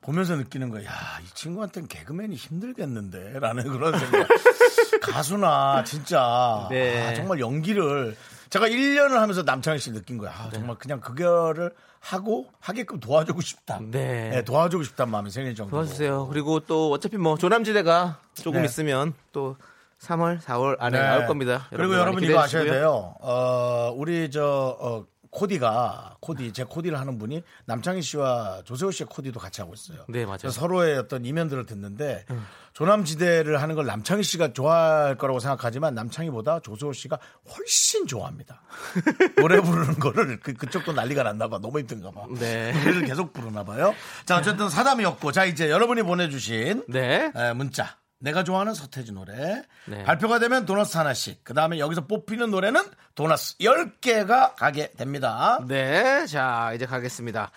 A: 보면서 느끼는 거야. 야, 이 친구한테는 개그맨이 힘들겠는데? 라는 그런 생각. 가수나 진짜
B: 네.
A: 아, 정말 연기를 제가 1년을 하면서 남창희 씨 느낀 거야. 아, 정말 그냥 그거를 하고 하게끔 도와주고 싶다.
B: 네.
A: 도와주고 싶다는 마음이 생길 정도로.
B: 도와주세요. 그리고 또 어차피 뭐 조남지대가 조금
A: 네.
B: 있으면 또 3월, 4월 안에
A: 네.
B: 나올 겁니다.
A: 그리고 여러분 이거 아셔야. 돼요. 어, 우리 저 어, 코디가 코디 제 코디를 하는 분이 남창희 씨와 조세호 씨의 코디도 같이 하고 있어요.
B: 네, 맞아요.
A: 서로의 어떤 이면들을 듣는데 조남지대를 하는 걸 남창희 씨가 좋아할 거라고 생각하지만 남창희보다 조세호 씨가 훨씬 좋아합니다. 노래 부르는 거를 그, 그쪽도 난리가 났나 봐. 너무 힘든가 봐.
B: 네.
A: 노래를 계속 부르나 봐요. 자, 어쨌든 사담이었고 자, 이제 여러분이 보내주신
B: 네.
A: 에, 문자. 내가 좋아하는 서태지 노래.
B: 네.
A: 발표가 되면 도넛 하나씩. 그 다음에 여기서 뽑히는 노래는 도넛 10개가 가게 됩니다.
B: 네. 자, 이제 가겠습니다.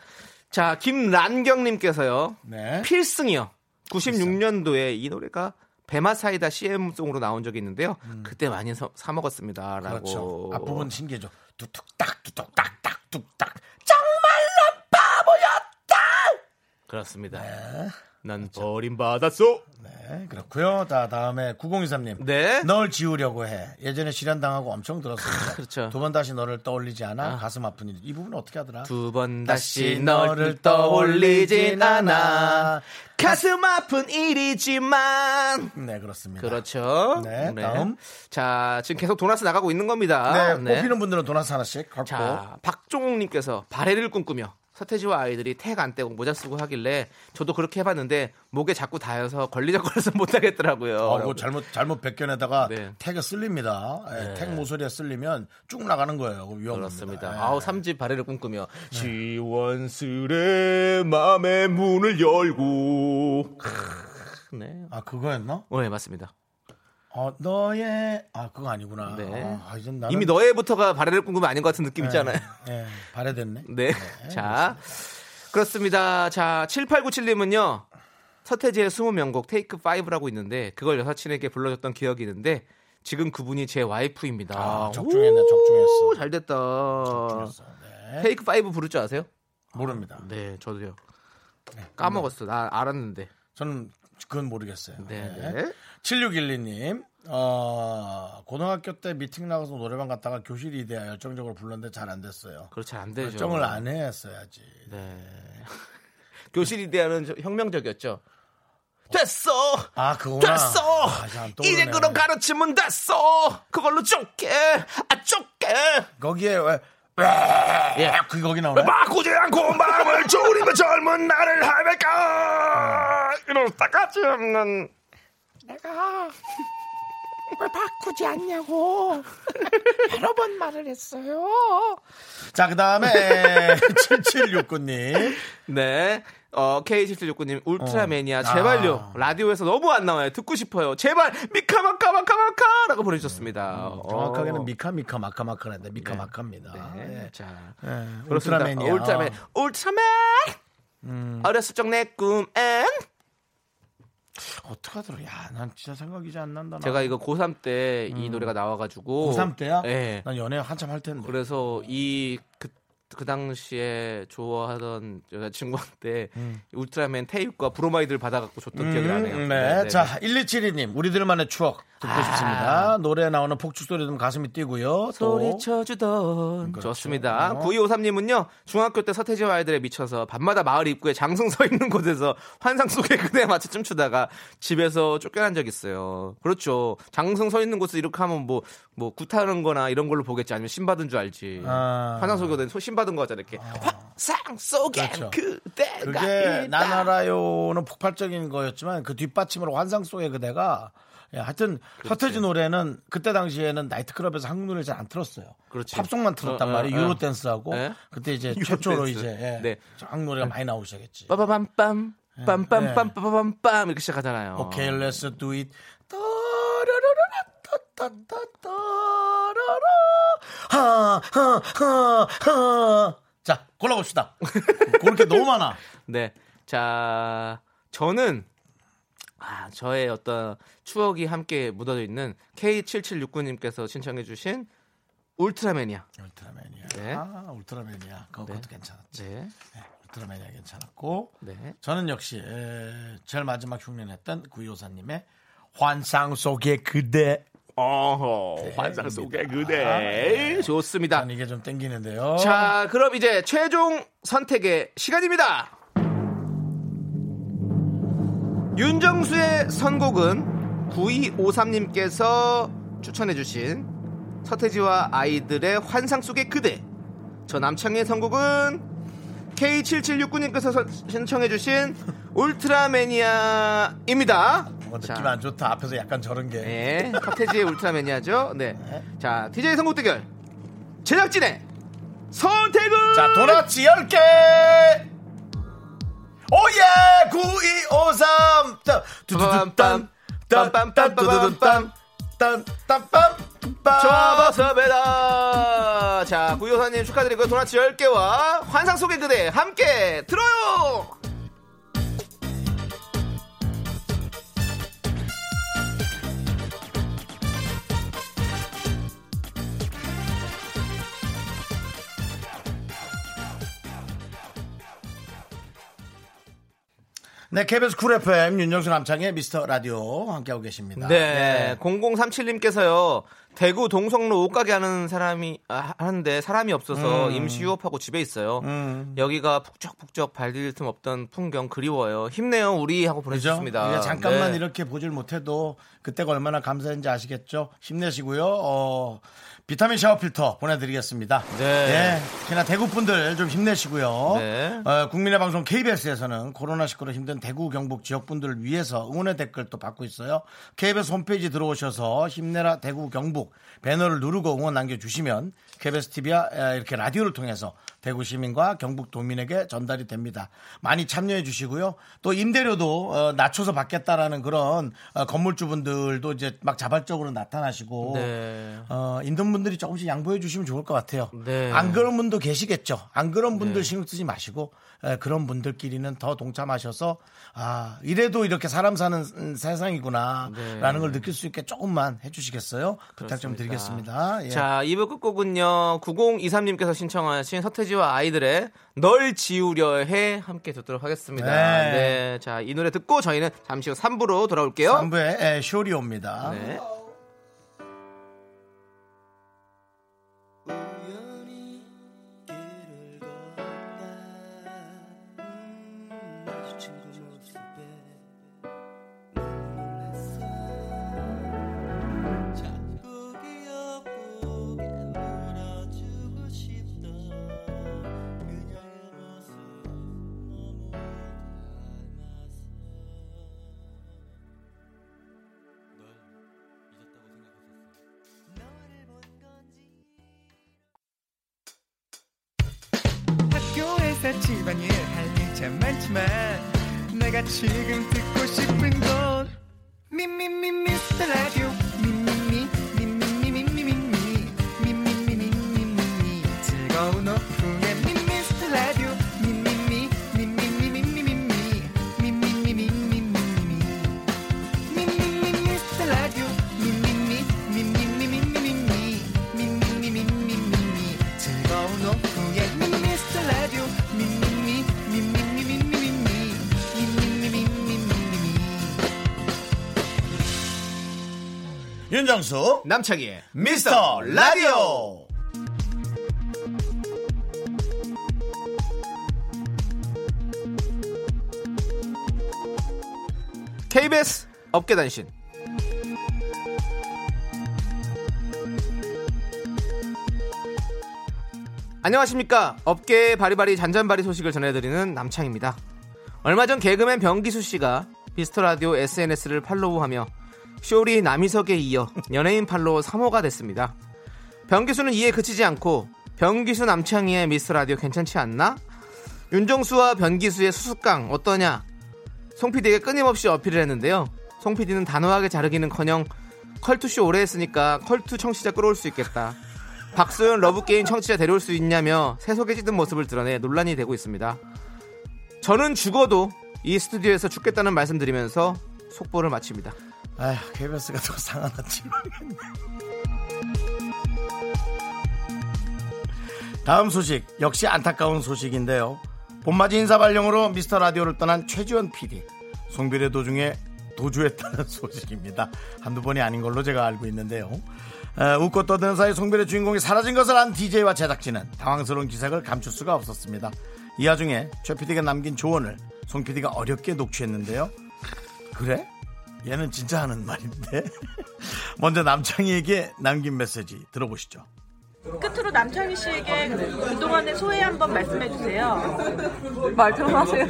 B: 자, 김란경님께서요.
A: 네.
B: 필승이요. 96년도에 이 노래가 배마사이다 CM송으로 나온 적이 있는데요. 그때 많이 사, 사 먹었습니다. 라고.
A: 음. 그렇죠. 앞부분 신기해져. 뚝뚝딱, 뚝딱딱, 뚝딱.
B: 그렇습니다.
A: 네.
B: 난 버림받았어.
A: 네, 그렇고요. 자, 다음에 9023님.
B: 네.
A: 널 지우려고 해. 예전에 실현당하고 엄청 들었습니다.
B: 그렇죠.
A: 두 번 다시 너를 떠올리지 않아. 가슴 아픈 일. 이 부분 어떻게 하더라?
B: 두 번 다시 너를 떠올리진 않아. 가슴 아픈 일이지만.
A: 네, 그렇습니다.
B: 그렇죠.
A: 네, 다음.
B: 자, 지금 계속 도나스 나가고 있는 겁니다.
A: 네, 뽑히는 분들은 도넛 하나씩 갖고.
B: 자, 박종욱님께서 발해를 꿈꾸며 서태지와 아이들이 택 안 떼고 모자 쓰고 하길래 저도 그렇게 해봤는데 목에 자꾸 닿여서 걸리적거려서 못하겠더라고요.
A: 어, 그거 잘못 잘못 벗겨내다가
B: 네.
A: 택에 쓸립니다. 예, 택 모서리에 쓸리면 쭉 나가는 거예요. 그거 위험합니다.
B: 그렇습니다.
A: 예.
B: 아우 삼집 발해를 꿈꾸며 시원스레 마음의 문을 열고 네.
A: 아 그거였나?
B: 네 맞습니다.
A: 어, 너의 아 그거 아니구나.
B: 네.
A: 아, 이제 나는
B: 이미 너의부터가 발해를 꿈꾸면 아닌 것 같은 느낌 있잖아요.
A: 예, 발해됐네.
B: 네. 자, 그렇습니다. 자, 7897님은요. 서태지의 20명곡 테이크 5라고 있는데 그걸 여사친에게 불러줬던 기억이 있는데 지금 그분이 제 와이프입니다.
A: 아, 적중했네, 적중했어.
B: 오, 잘 됐다.
A: 네.
B: 테이크 5 부를 줄 아세요?
A: 모릅니다.
B: 네, 저도요.
A: 네.
B: 까먹었어. 나 알았는데.
A: 저는 그건 모르겠어요.
B: 네,
A: 네.
B: 네.
A: 7612님, 어, 고등학교 때 미팅 나가서 노래방 갔다가 교실 이대야 열정적으로 불렀는데 잘 안 됐어요.
B: 그렇지 안 되죠.
A: 열정을 안 했어야지.
B: 네. 교실 이대하는 저- 혁명적이었죠. 됐어.
A: 아, 그거구나.
B: 됐어.
A: 아, 이제
B: 그런 가르치면 됐어. 그걸로 좁게. 아, 좁게.
A: 거기에 왜,
B: 예.
A: 그 거기 나오네.
D: 바꾸지 않고 마음을 졸이며 젊은 나를 할까 이럴 때까지 없는
E: 내가 왜 바꾸지 않냐고 여러 번 말을 했어요.
A: 자, 그 다음에 7769님.
B: 네. 어, K7769님, 울트라매니아,
A: 어.
B: 제발요.
A: 아.
B: 라디오에서 너무 안 나와요. 듣고 싶어요. 제발, 미카마카마카마카! 라고 보내주셨습니다.
A: 음, 정확하게는
B: 어.
A: 미카 미카 마카 마카인데 미카 마카입니다.
B: 네.
A: 예.
B: 자.
A: 예,
B: 그렇습니다.
A: 울트라맨이야.
B: 울트라맨. 울트라맨! 어렸을 적 내 꿈엔?
A: 어떡하더라. 야, 난 진짜 생각이 잘 안 난다. 나.
B: 제가 이거 고3 때 이 노래가 나와가지고.
A: 고3 때야?
B: 네.
A: 난 연애 한참 할 텐데.
B: 그래서 이, 그, 그 당시에 좋아하던 여자친구한테 울트라맨 테이프과 브로마이드를 받아갖고 줬던 기억이 나네요.
A: 음,
B: 네,
A: 네.
B: 네,
A: 자, 1272님. 우리들만의 추억 듣고
B: 아.
A: 싶습니다. 노래에 나오는 폭죽 소리 들으면 가슴이 뛰고요. 또
B: 소리쳐주던
A: 그렇죠.
B: 좋습니다.
A: 어.
B: 9253님은요 중학교 때 서태지와 아이들에 미쳐서 밤마다 마을 입구에 장승 서 있는 곳에서 환상 속의 그대에 맞춰 춤추다가 집에서 쫓겨난 적 있어요. 그렇죠. 장승 서 있는 곳에 이렇게 하면 뭐 뭐 구타는 거나 이런 걸로 보겠지 아니면 신 받은 줄 알지.
A: 아.
B: 환상 속에 신받 은거 하잖아 이렇게. 환상 속에
A: 그렇죠.
B: 그대가
A: 그게. 나나라요는 폭발적인 거였지만 그 뒷받침으로 환상 속의 그대가 예, 하여튼 서태지 노래는 그때 당시에는 나이트클럽에서 한국 노래를 잘안 틀었어요.
B: 그렇지.
A: 팝송만 틀었단
B: 어, 어,
A: 말이에요.
B: 어.
A: 유로 댄스하고
B: 네.
A: 그때 이제 최초로
B: 댄스.
A: 이제 예,
B: 네.
A: 한국 노래가 많이 나오기 시작했지.
B: 빠바밤빰 빰빰빰빰빰빰 이렇게 시작하잖아요.
A: 오케이, let's do it. 따라라라라 따따따라라. 하, 하, 하, 하. 자, 골라봅시다. 그렇게 너무 많아.
B: 네. 자, 저는 아, 저의 어떤 추억이 함께 묻어져 있는 K7769님께서 신청해주신 울트라맨이야.
A: 울트라맨이야.
B: 네.
A: 아, 울트라맨이야. 그것도
B: 네.
A: 괜찮았지.
B: 네.
A: 네, 울트라맨이야 괜찮았고.
B: 네.
A: 저는 역시 에, 제일 마지막 흉내냈던 구이호사님의 환상 속의 그대.
B: 어허, 환상 속의 그대.
A: 네.
B: 좋습니다.
A: 난 이게 좀 땡기는데요.
B: 자, 그럼 이제 최종 선택의 시간입니다. 윤정수의 선곡은 9253님께서 추천해주신 서태지와 아이들의 환상 속의 그대. 저 남창의 선곡은 K7769님께서 신청해주신 울트라매니아입니다.
A: 뭐 느낌
B: 자,
A: 안 좋다. 앞에서 약간 저런 게.
B: 네, 서태지의 울트라매니아죠. 네. 자, DJ 선곡 대결. 제작진의 선택은
A: 자, 도넛 10개! 오예! 9253! 자, 두두두빰, 빰빰빰, 두두두빰, 빰, 빰, 빰, 빰.
B: 좋아봤습니다. 자, 구효사님 축하드리고요. 도넛 10개와 환상 속의 그대 함께 들어요!
A: 네, KBS 쿨 FM 윤정수 남창의 미스터 라디오 함께하고 계십니다.
B: 네, 0037님께서요. 대구 동성로 옷가게 하는 사람이 아, 하는데 사람이 없어서
A: 음.
B: 임시 휴업하고 집에 있어요. 여기가 북적북적 발디딜 틈 없던 풍경 그리워요. 힘내요 우리 하고? 보내주셨습니다.
A: 우리가 잠깐만
B: 네.
A: 이렇게 보질 못해도 그때가 얼마나 감사한지 아시겠죠? 힘내시고요. 어, 비타민 샤워 필터 보내드리겠습니다.
B: 네.
A: 예, 특히나 대구 분들 좀 힘내시고요.
B: 네.
A: 어, 국민의 방송 KBS에서는 코로나19로 힘든 대구 경북 지역 분들을 위해서 응원의 댓글 또 받고 있어요. KBS 홈페이지 들어오셔서 힘내라 대구 경북 배너를 누르고 응원 남겨주시면 KBS TV와 이렇게 라디오를 통해서 대구 시민과 경북 도민에게 전달이 됩니다. 많이 참여해 주시고요. 또 임대료도 어, 낮춰서 받겠다라는 그런 어, 건물주분들도 이제 막 자발적으로 나타나시고
B: 네.
A: 어, 있는 분들이 조금씩 양보해 주시면 좋을 것 같아요.
B: 네.
A: 안 그런 분도 계시겠죠. 안 그런 분들 신경 쓰지 마시고 에, 그런 분들끼리는 더 동참하셔서 아 이래도 이렇게 사람 사는 음, 세상이구나라는
B: 네.
A: 걸 느낄 수 있게 조금만 해주시겠어요? 부탁 좀
B: 그렇습니다.
A: 드리겠습니다. 예.
B: 자, 2부 끝곡은요. 9023님께서 신청하신 서태지와 아이들의 널 지우려 해 함께 듣도록 하겠습니다.
A: 네.
B: 네. 자, 이 노래 듣고 저희는 잠시 후 3부로 돌아올게요.
A: 3부에 쇼리옵니다.
B: 네.
A: 윤정수
B: 남창희의
A: 미스터 라디오.
B: KBS 업계단신. 안녕하십니까. 업계의 바리바리 잔잔바리 소식을 전해드리는 남창입니다. 얼마 전 개그맨 병기수 씨가 미스터 라디오 SNS를 팔로우하며 쇼리 남희석에 이어 연예인 팔로워 3호가 됐습니다 변기수는 이에 그치지 않고 변기수 남창희의 미스터라디오 괜찮지 않나? 윤정수와 변기수의 수수깡 어떠냐? 송 PD에게 끊임없이 어필을 했는데요. 송 PD는 단호하게 자르기는커녕 컬투쇼 오래 했으니까 컬투 청취자 끌어올 수 있겠다. 박소연 러브게임 청취자 데려올 수 있냐며 세속에 찌든 모습을 드러내 논란이 되고 있습니다. 저는 죽어도 이 스튜디오에서 죽겠다는 말씀드리면서 속보를 마칩니다.
A: 아휴 KBS가 더 모르겠네. 다음 소식 역시 안타까운 소식인데요. 봄맞이 인사 발령으로 미스터 라디오를 떠난 최지원 PD 송별의 도중에 도주했다는 소식입니다. 한두 번이 아닌 걸로 제가 알고 있는데요. 에, 웃고 떠드는 사이 송별의 주인공이 사라진 것을 안 DJ와 제작진은 당황스러운 기색을 감출 수가 없었습니다. 이 와중에 최 PD가 남긴 조언을 송 PD가 어렵게 녹취했는데요. 그래? 얘는 진짜 하는 말인데. 먼저 남창희에게 남긴 메시지 들어보시죠.
F: 끝으로 남창희 씨에게 그동안의 소회 한번 말씀해 주세요. 말 좀 하세요.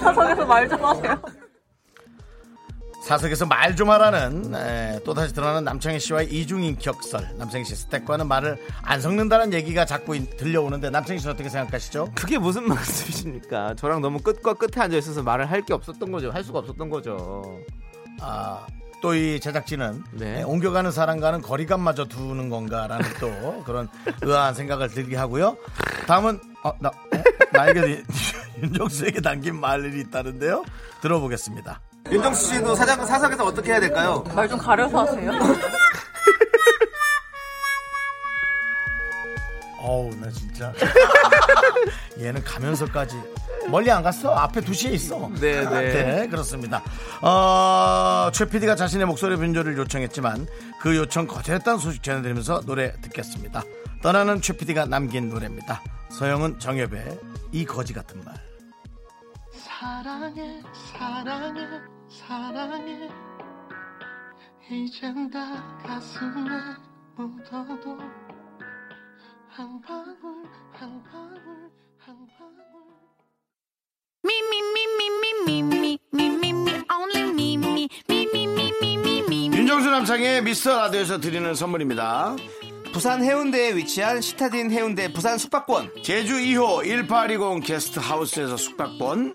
F: 사석에서 말 좀 하세요.
A: 사석에서 말 좀 하라는 에, 또다시 드러나는 남창희 씨와의 이중인격설. 남창희 씨 스택과는 말을 안 섞는다는 얘기가 자꾸 인- 들려오는데 남창희 씨는 어떻게 생각하시죠?
B: 그게 무슨 말씀이십니까? 저랑 너무 끝과 끝에 앉아 있어서 말을 할 게 없었던 거죠. 할 수가 없었던 거죠.
A: 아, 또 이 제작진은
B: 네.
A: 에, 옮겨가는 사람과는 거리감마저 두는 건가라는 또 그런 의아한 생각을 들게 하고요. 다음은 어, 나, 어? 나에게 윤정수에게 남긴 말이 있다는데요. 들어보겠습니다.
B: 윤정수 씨도 사장, 사석에서 어떻게 해야 될까요?
F: 말 좀 가려서 하세요.
A: 어우 나 진짜. 얘는 가면서까지. 멀리 안 갔어? 앞에 두시에 있어.
B: 네, 네.
A: 그렇습니다. 어, 최 PD가 자신의 목소리 변조를 요청했지만 그 요청 거절했다는 소식 전해드리면서 노래 듣겠습니다. 떠나는 최 PD가 남긴 노래입니다. 서영은 정엽의 이 거지 같은 말
G: 사랑해 사랑해 사랑해 이젠 다 가슴에 묻어도 한 방울 한 방울 한 방울
C: me, only me.
A: 윤정수 남창의 미스터 라디오에서 드리는 선물입니다
B: 부산 해운대에 위치한 시타딘 해운대 부산 숙박권
A: 제주 2호 1820 게스트 하우스에서 숙박권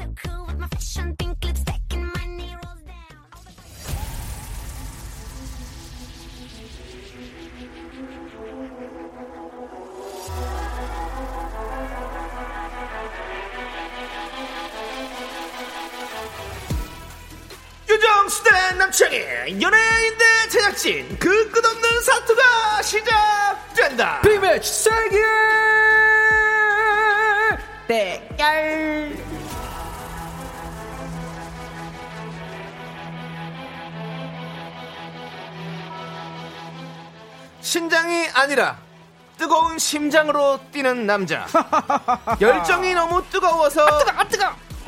C: I'm so cool with my fashion, pink lipstick and my knee rolls down.
B: 윤정수 대 남창희 연예인 대 제작진 그 끝없는 사투가 시작된다
F: 빅매치 세계 대결.
B: 신장이 아니라 뜨거운 심장으로 뛰는 남자. 열정이 너무 뜨거워서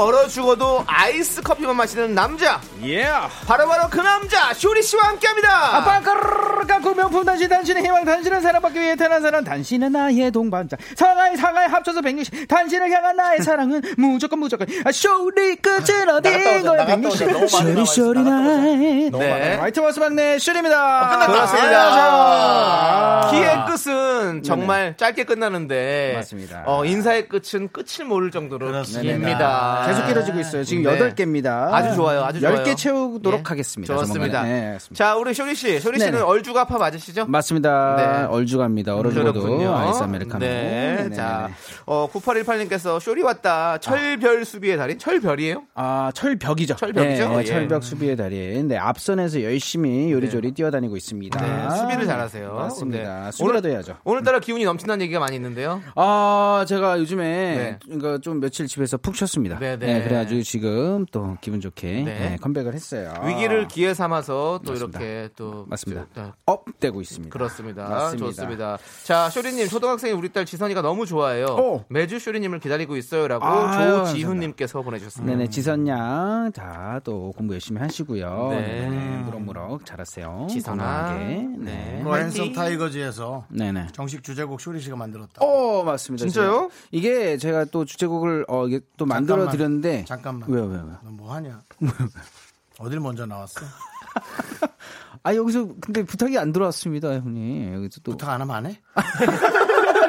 B: 얼어 죽어도 아이스 커피만 마시는 남자.
H: 예.
B: 바로바로 그 남자 쇼리 씨와 함께합니다.
H: 아빠까르르 명품 단신 단신의 희망 단신은 사랑받기 위해 태어난 사람 단신은 나의 동반자 상하이 상하이 합쳐서 160 단신을 향한 나의 사랑은 무조건 무조건 아, 쇼리 끝은 어딘 거야 160 쇼리 쇼리 나이
B: 네.
H: 마이티 마우스 막내 쇼리입니다
B: 그렇습니다. 기의 끝은 정말 짧게 끝나는데
H: 맞습니다.
B: 어, 인사의 끝은 끝을 모를 정도로. 깁니다.
H: 계속 길어지고 있어요 지금
B: 네.
H: 8개입니다
B: 아주 좋아요, 아주 좋아요.
H: 10개 채우도록
B: 예.
H: 하겠습니다
B: 좋습니다.
H: 네.
B: 자, 우리 쇼리 씨, 쇼리 씨는
H: 네네.
B: 얼죽아 파 맞으시죠?
H: 맞습니다
B: 네.
H: 얼죽압니다
B: 그렇군요.
H: 아이스 아메리카노
B: 네. 자, 어, 9818님께서 쇼리 왔다. 철별 수비의 달인? 철별이에요?
H: 아, 철벽이죠.
B: 철벽이죠?
H: 네,
B: 예.
H: 철벽 수비의 달인. 네, 앞선에서 열심히 요리조리 뛰어다니고 있습니다.
B: 네, 수비를 잘하세요.
H: 맞습니다.
B: 네.
H: 수비라도 해야죠.
B: 오늘따라 기운이 넘친다는 얘기가 많이 있는데요.
H: 아, 제가 요즘에
B: 네.
H: 그러니까 좀 며칠 집에서 푹 쉬었습니다.
B: 네,
H: 네,
B: 네.
H: 그래가지고 지금 또 기분 좋게
B: 네.
H: 네, 컴백을 했어요.
B: 위기를 기회 삼아서 또
H: 맞습니다.
B: 이렇게 또
H: 맞습니다.
B: 또-
H: 업되고 있습니다.
B: 그렇습니다.
H: 맞습니다.
B: 좋습니다. 자, 쇼리님, 초등학생이 우리 딸 지선이가 너무 좋아해요.
H: 오.
B: 매주 쇼리님을 기다리고 있어요라고
H: 아유,
B: 조지훈님께서 보내주셨습니다.
H: 네네, 지선양. 자, 또 공부 열심히 하시고요.
B: 네.
H: 네. 무럭무럭 잘하세요.
B: 지선아. 네.
H: 네.
B: 화이팅.
A: 타이거즈에서
H: 네네.
A: 정식 주제곡 쇼리 씨가 만들었다.
H: 어, 맞습니다.
B: 진짜요?
H: 제가- 이게 제가 또 주제곡을 어, 이게 또 만들어
A: 잠깐만.
H: 드렸는데
A: 잠깐만.
H: 왜요, 왜요, 왜요?
A: 너뭐 하냐? 어딜 먼저 나왔어?
H: 아, 여기서 근데 부탁이 안 들어왔습니다, 형님. 여기서 또
A: 부탁 안 하면 안 해?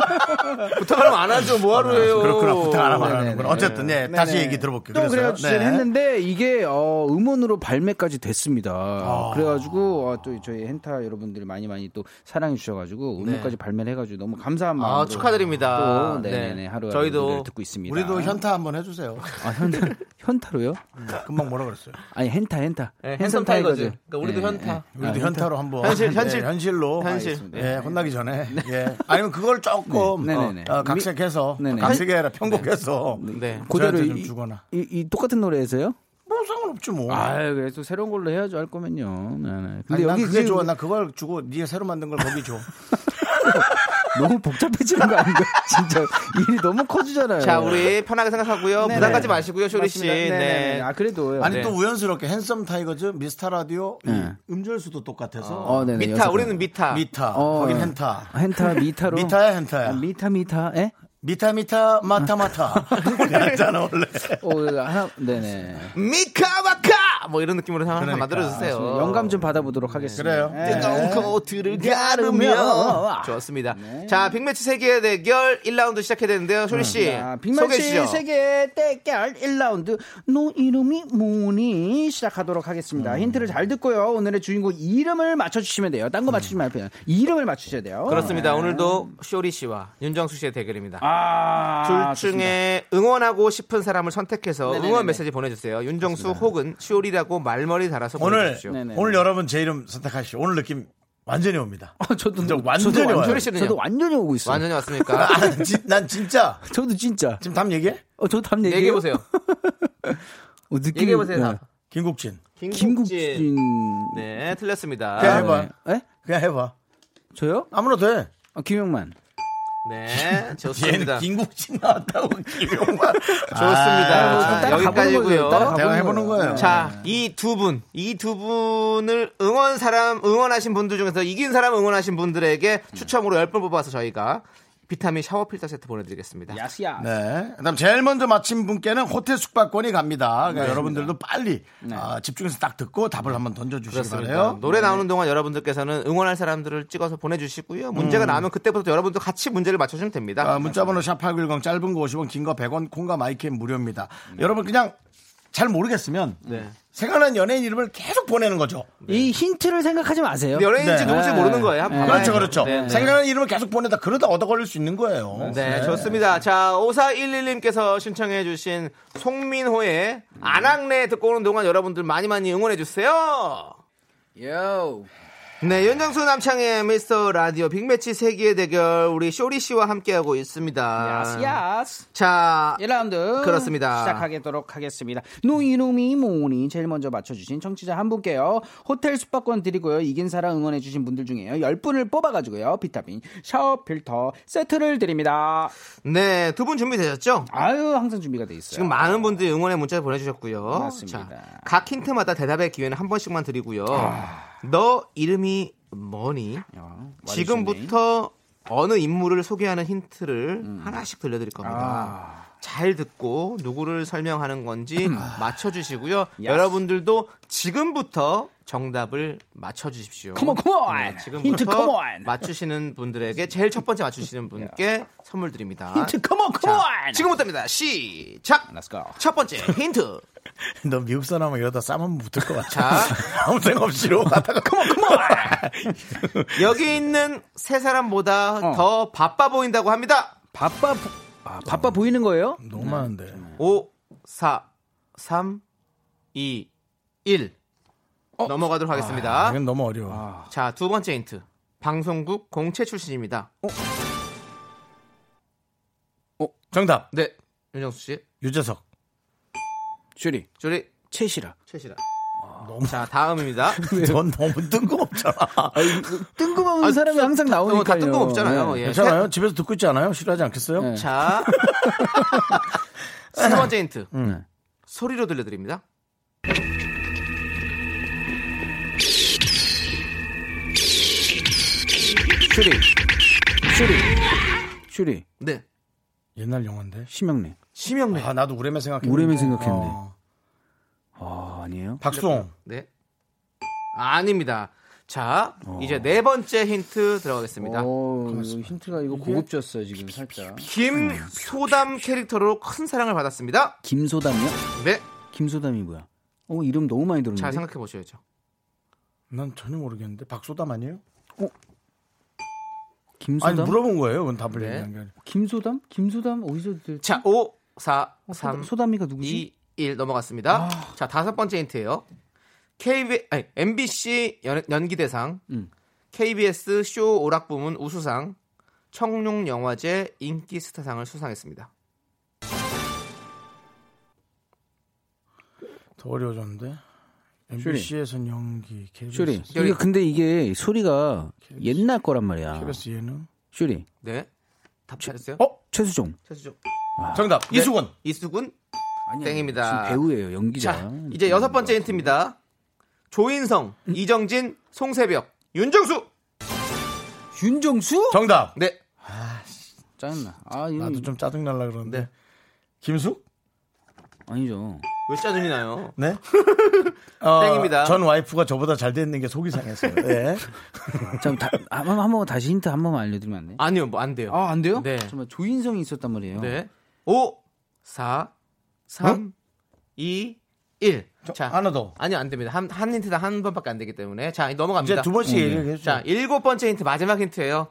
B: 부탁하면 안 하죠. 뭐하러 해요.
A: 그렇구나. 부탁 안 하면 안. 하는구나. 어쨌든, 네,
H: 네네.
A: 다시 얘기 들어볼게요.
H: 또? 그래가지고 주제를
A: 네.
H: 했는데 이게 어, 음원으로 발매까지 됐습니다.
A: 아.
H: 그래가지고 어, 또 저희 hen타 여러분들이 많이 많이 또 사랑해 주셔가지고 음원까지 발매를 해가지고 너무 감사한 마음으로
B: 아, 축하드립니다.
H: 또, 네네네
B: 네.
H: 하루
B: 저희도
H: 저희도 듣고 있습니다.
A: 우리도 현타 한번 해주세요.
H: 아, 현타 현타로요?
A: 금방 뭐라 그랬어요?
H: 아니 핸타 핸타
B: 네, 핸섬 타이거즈. 그러니까 우리도
H: 네,
B: 현타.
H: 네.
A: 우리도
H: 아,
A: 현타로 한번
B: 현실, 현실.
A: 네, 현실로
B: 현실.
A: 예, 혼나기 전에 예. 아니면 그걸 조금
H: 네, 네, 네.
A: 어, 각색해서
H: 네네.
A: 각색이 아니라 편곡해서
B: 네.
H: 그대로
A: 좀
H: 이,
A: 주거나
H: 이, 이 똑같은 노래에서요?
A: 뭐 상관없지 뭐.
H: 아, 그래서 새로운 걸로 해야죠 할 거면요. 네, 네. 근데
A: 아니, 난
H: 여기
A: 그게
H: 지금
A: 좋아. 나 그걸 주고 네가 새로 만든 걸 거기 줘.
H: 너무 복잡해지는 거 아닌가? 진짜 일이 너무 커지잖아요.
B: 자, 우리 편하게 생각하고요.
H: 네네.
B: 부담 갖지 마시고요, 쇼리 씨.
H: 맞습니다. 네네네.
B: 네.
H: 아 그래도
A: 아니
B: 네.
A: 또 우연스럽게 핸섬 타이거즈 미스터 라디오 이
H: 네.
A: 음절수도 똑같아서
H: 어, 네네.
B: 미타, 우리는
H: 번.
B: 미타.
A: 미타
H: 어.
A: 거긴 hen타
H: hen타 미타로
A: 미타야
H: 아, 미타 미타 에?
A: 미타 미타 마타 마타 했잖아 원래
H: 어 하나 네네.
B: 미카마카! 뭐 이런 느낌으로 하나
A: 그러니까.
B: 만들어주세요.
H: 영감 좀 받아보도록 하겠습니다.
A: 그래요.
H: 네.
B: 뜨거운 코트를 가르며 좋습니다. 자, 빅매치 세계 대결 1라운드 시작해야 되는데요. 쇼리 씨
H: 자,
B: 소개해
H: 빅매치. 세계 대결 1라운드 너 이름이 뭐니 시작하도록 하겠습니다. 힌트를 잘 듣고요. 오늘의 주인공 이름을 맞춰주시면 돼요. 딴 거 맞추지 말고요. 이름을 맞추셔야 돼요.
B: 그렇습니다. 오늘도 쇼리 씨와 윤정수 씨의 대결입니다.
H: 아,
B: 둘
H: 좋습니다.
B: 중에 응원하고 싶은 사람을 선택해서
H: 네네네네.
B: 응원 메시지 보내주세요. 윤정수 혹은 쇼리라고 말머리 달아서
A: 오늘.
H: 네네.
A: 오늘 여러분 제 이름 선택하시오 오늘 느낌 완전히 옵니다
H: 어, 저도
A: 진짜 완전히
H: 저도
A: 와요.
H: 완전히 오고 있어요.
B: 완전히 왔습니까?
A: 아, 진- 난 진짜
H: 저도 진짜.
A: 지금 답 얘기해
H: 어, 저도 답 얘기해요.
B: 얘기해 보세요.
H: 어, 느낌이-
B: 얘기해 보세요.
H: 네.
B: 답.
A: 김국진
H: 김국진.
B: 네, 틀렸습니다.
A: 그냥 해봐
H: 에?
A: 그냥 해봐
H: 저요?
A: 아무나 돼
H: 아, 김용만.
B: 네, 좋습니다.
A: 김국진 나왔다고 김용만
B: 좋습니다. 자.
H: 따라
B: 여기까지고요.
A: 대화 해보는 거예요
B: 자, 이 두 분, 이 두 분을 응원 사람, 응원하신 분들 중에서 이긴 사람 응원하신 분들에게 추첨으로 10분 뽑아서 저희가 비타민 샤워 필터 세트 보내드리겠습니다.
H: 야스야.
A: 네. 그다음 제일 먼저 맞힌 분께는 호텔 숙박권이 갑니다. 그러니까 여러분들도 빨리 아, 집중해서 딱 듣고 답을 한번 던져주시기. 바래요.
B: 노래 나오는 동안 여러분들께서는 응원할 사람들을 찍어서 보내주시고요. 문제가 나오면 그때부터 여러분도 같이 문제를 맞춰주면 됩니다.
A: 아, 문자번호 샵8910 짧은 거 50원, 긴 거 100원, 콩과 마이크는 무료입니다. 여러분 그냥 잘 모르겠으면
B: 네.
A: 생각나는 연예인 이름을 계속 보내는 거죠.
H: 이 힌트를 생각하지 마세요.
B: 연예인인지
A: 네.
B: 누군지 모르는 거예요. 한번.
A: 그렇죠, 그렇죠.
B: 네, 네.
A: 생각나는 이름을 계속 보내다 그러다 얻어 걸릴 수 있는 거예요.
B: 네, 좋습니다. 자, 5411님께서 신청해주신 송민호의 안악내 듣고 오는 동안 여러분들 많이 많이 응원해주세요.
H: 요.
B: 네, 윤정수 남창의 미스터 라디오 빅매치 세기의 대결 우리 쇼리 씨와 함께하고 있습니다.
H: 야스 야스.
B: 자,
H: 1라운드
B: 그렇습니다.
H: 시작하도록 하겠습니다. 노이노미 모니 제일 먼저 맞춰주신 청취자 한 분께요. 호텔 숙박권 드리고요. 이긴 사람 응원해주신 분들 중에요. 10분을 뽑아가지고요. 비타민 샤워 필터 세트를 드립니다.
B: 네, 두 분 준비되셨죠?
H: 아유 항상 준비가 돼 있어요.
B: 지금 많은 분들이 응원의 문자 보내주셨고요.
H: 맞습니다.
B: 자, 각 힌트마다 대답의 기회는 한 번씩만 드리고요. 너 이름이 뭐니?
H: 야,
B: 지금부터 어느 인물을 소개하는 힌트를 하나씩 들려드릴 겁니다. 잘 듣고 누구를 설명하는 건지 맞춰주시고요. 여러분들도 지금부터 정답을 맞춰 주십시오.
H: Come on, come on.
B: 네,
H: 힌트
B: 지금부터
H: come on.
B: 맞추시는 분들에게 제일 첫 번째 맞추시는 분께 선물 드립니다.
H: 힌트 컴온
B: 자,
H: 컴온.
B: 지금부터입니다. 시작.
H: Let's go.
B: 첫 번째 힌트.
A: 너 미국 사람은 이러다 싸면 붙을 것 같아.
B: 자,
A: 아무 생각 없이 이러고 가다가
B: 여기 있는 세 사람보다
H: 어.
B: 더 바빠 보인다고 합니다.
H: 바빠 보- 아, 바빠 보이는 거예요?
A: 너무 많은데.
B: 5, 4, 3, 2, 1. 넘어가도록 하겠습니다.
A: 이건 너무 어려워.
B: 자, 두 번째 힌트. 방송국 공채 출신입니다.
A: 정답.
B: 네, 윤정수 씨.
A: 유재석.
H: 슈리
B: 조리
H: 채시라.
B: 최시라.
A: 너무
B: 자, 다음입니다.
A: 넌 너무 뜬금없잖아.
H: 뜬금없는
B: 아,
H: 사람이 항상
B: 어,
H: 나오니까요.
B: 다 뜬금없잖아요.
H: 네.
B: 예.
A: 괜찮아요? 집에서 듣고 있지 않아요? 싫어하지 않겠어요?
H: 네.
B: 자, 세 번째 힌트.
A: 음.
B: 소리로 들려드립니다.
H: 슈리 슈리 슈리
B: 네,
A: 옛날 영화인데.
H: 심영래.
B: 심영래.
A: 아, 나도 우레메 생각했는데.
H: 우레메 생각했는데.
A: 어.
H: 아 아니에요?
A: 박수홍.
B: 네. 아 닙니다. 자, 이제 네 번째 힌트 들어가겠습니다.
H: 어, 이거 힌트가 이거 고급졌어 지금 살짝.
B: 김소담 캐릭터로 큰 사랑을 받았습니다.
H: 김소담이요?
B: 네,
H: 김소담이 뭐야? 어 이름 너무 많이 들었는데.
B: 잘 생각해 보셔야죠.
A: 난 전혀 모르겠는데. 박소담 아니에요?
H: 김소담?
A: 아니, 물어본 거예요. 그건 답을
B: 네.
A: 얘기한 게 아니라.
H: 김소담? 김소담 어디서 들?
B: 자, 5, 4,
H: 어,
B: 3,
H: 소담, 소담이가 누구지?
B: 2, 1 넘어갔습니다. 자, 다섯 번째 힌트예요. KB, 아니, MBC 연, 연기 대상,
H: 음.
B: KBS 쇼 오락 부문 우수상, 청룡 영화제 인기 스타상을 수상했습니다.
A: 더 어려워졌는데. MBC에선 연기, KBS.
H: 슈리.
B: 슈리.
H: 이게 근데 이게 소리가 옛날 거란 말이야.
A: KBS 예능.
H: 슈리.
B: 네. 답 잘했어요?
A: 어?
H: 최수종.
B: 최수종.
A: 정답.
B: 네.
A: 이수근.
B: 이수근.
H: 아니,
B: 땡입니다.
H: 지금 배우예요. 연기자.
B: 자, 이제 여섯 번째 힌트입니다. 조인성, 이정진, 송세벽, 윤정수.
H: 윤정수?
A: 정답.
B: 네.
H: 짜증나. 아, 이거
A: 나도 좀 짜증 날라 그러는데.
B: 네.
A: 김숙?
H: 아니죠.
B: 왜 짜증이 나요?
A: 네. 어,
B: 땡입니다.
A: 전 와이프가 저보다 잘 됐는 게 속이 상했어요. 네.
H: 자, 다, 한, 번- 한 번, 다시 힌트 한 번만 알려드리면 안 돼요?
B: 아니요, 뭐 안 돼요.
H: 아, 안 돼요?
B: 네.
H: 정말 조인성이 있었단 말이에요.
B: 네. 5, 4, 3, 2, 1. 자,
A: 하나 더.
B: 아니요, 안 됩니다. 한, 한 힌트당 한 번밖에 안 되기 때문에. 자, 넘어갑니다.
A: 이제 두 번씩 얘기해 주죠.
B: 자, 일곱 번째 힌트, 마지막 힌트예요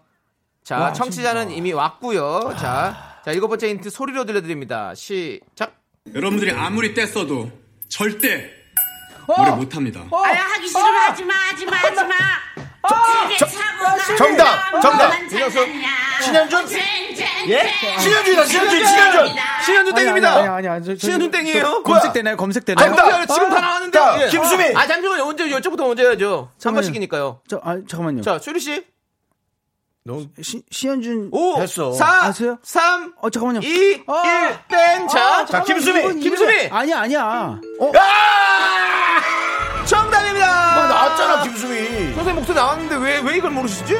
B: 자,
A: 와,
B: 청취자는 이미 왔고요 자, 자, 일곱 번째 힌트 소리로 들려드립니다. 시작.
I: 여러분들이 아무리 떼써도 절대 노래 못합니다.
C: 아야 하기 싫으면 하지 마, 하지 마, 하지 마. 사고가
A: 정답!
C: 나
A: 정답! 신현준? 예? 신현준이다, 신현준, 신현준!
B: 신현준 땡입니다.
H: 아니, 아니, 아니, 저, 저,
B: 신현준 땡이에요.
H: 검색되나요? 검색되나요?
B: 아, 정답! 지금 다 나왔는데.
A: 자,
B: 예.
A: 김수미!
B: 아, 잠시만요. 언제, 이쪽부터 먼저 해야죠. 3번씩이니까요.
H: 저, 아, 잠깐만요.
B: 자, 쇼리 씨.
A: 너
H: 시, 시현준.
B: 5,
A: 됐어.
B: 4,
H: 아세요?
B: 3,
H: 어, 잠깐만요.
B: 2,
H: 아.
B: 1, 땡. 자,
A: 자, 김수미!
B: 김수미!
H: 아니야, 아니야.
B: 정답입니다.
A: 아, 나왔잖아, 김수미.
B: 선생님 목소리 나왔는데 왜, 왜 이걸 모르시지?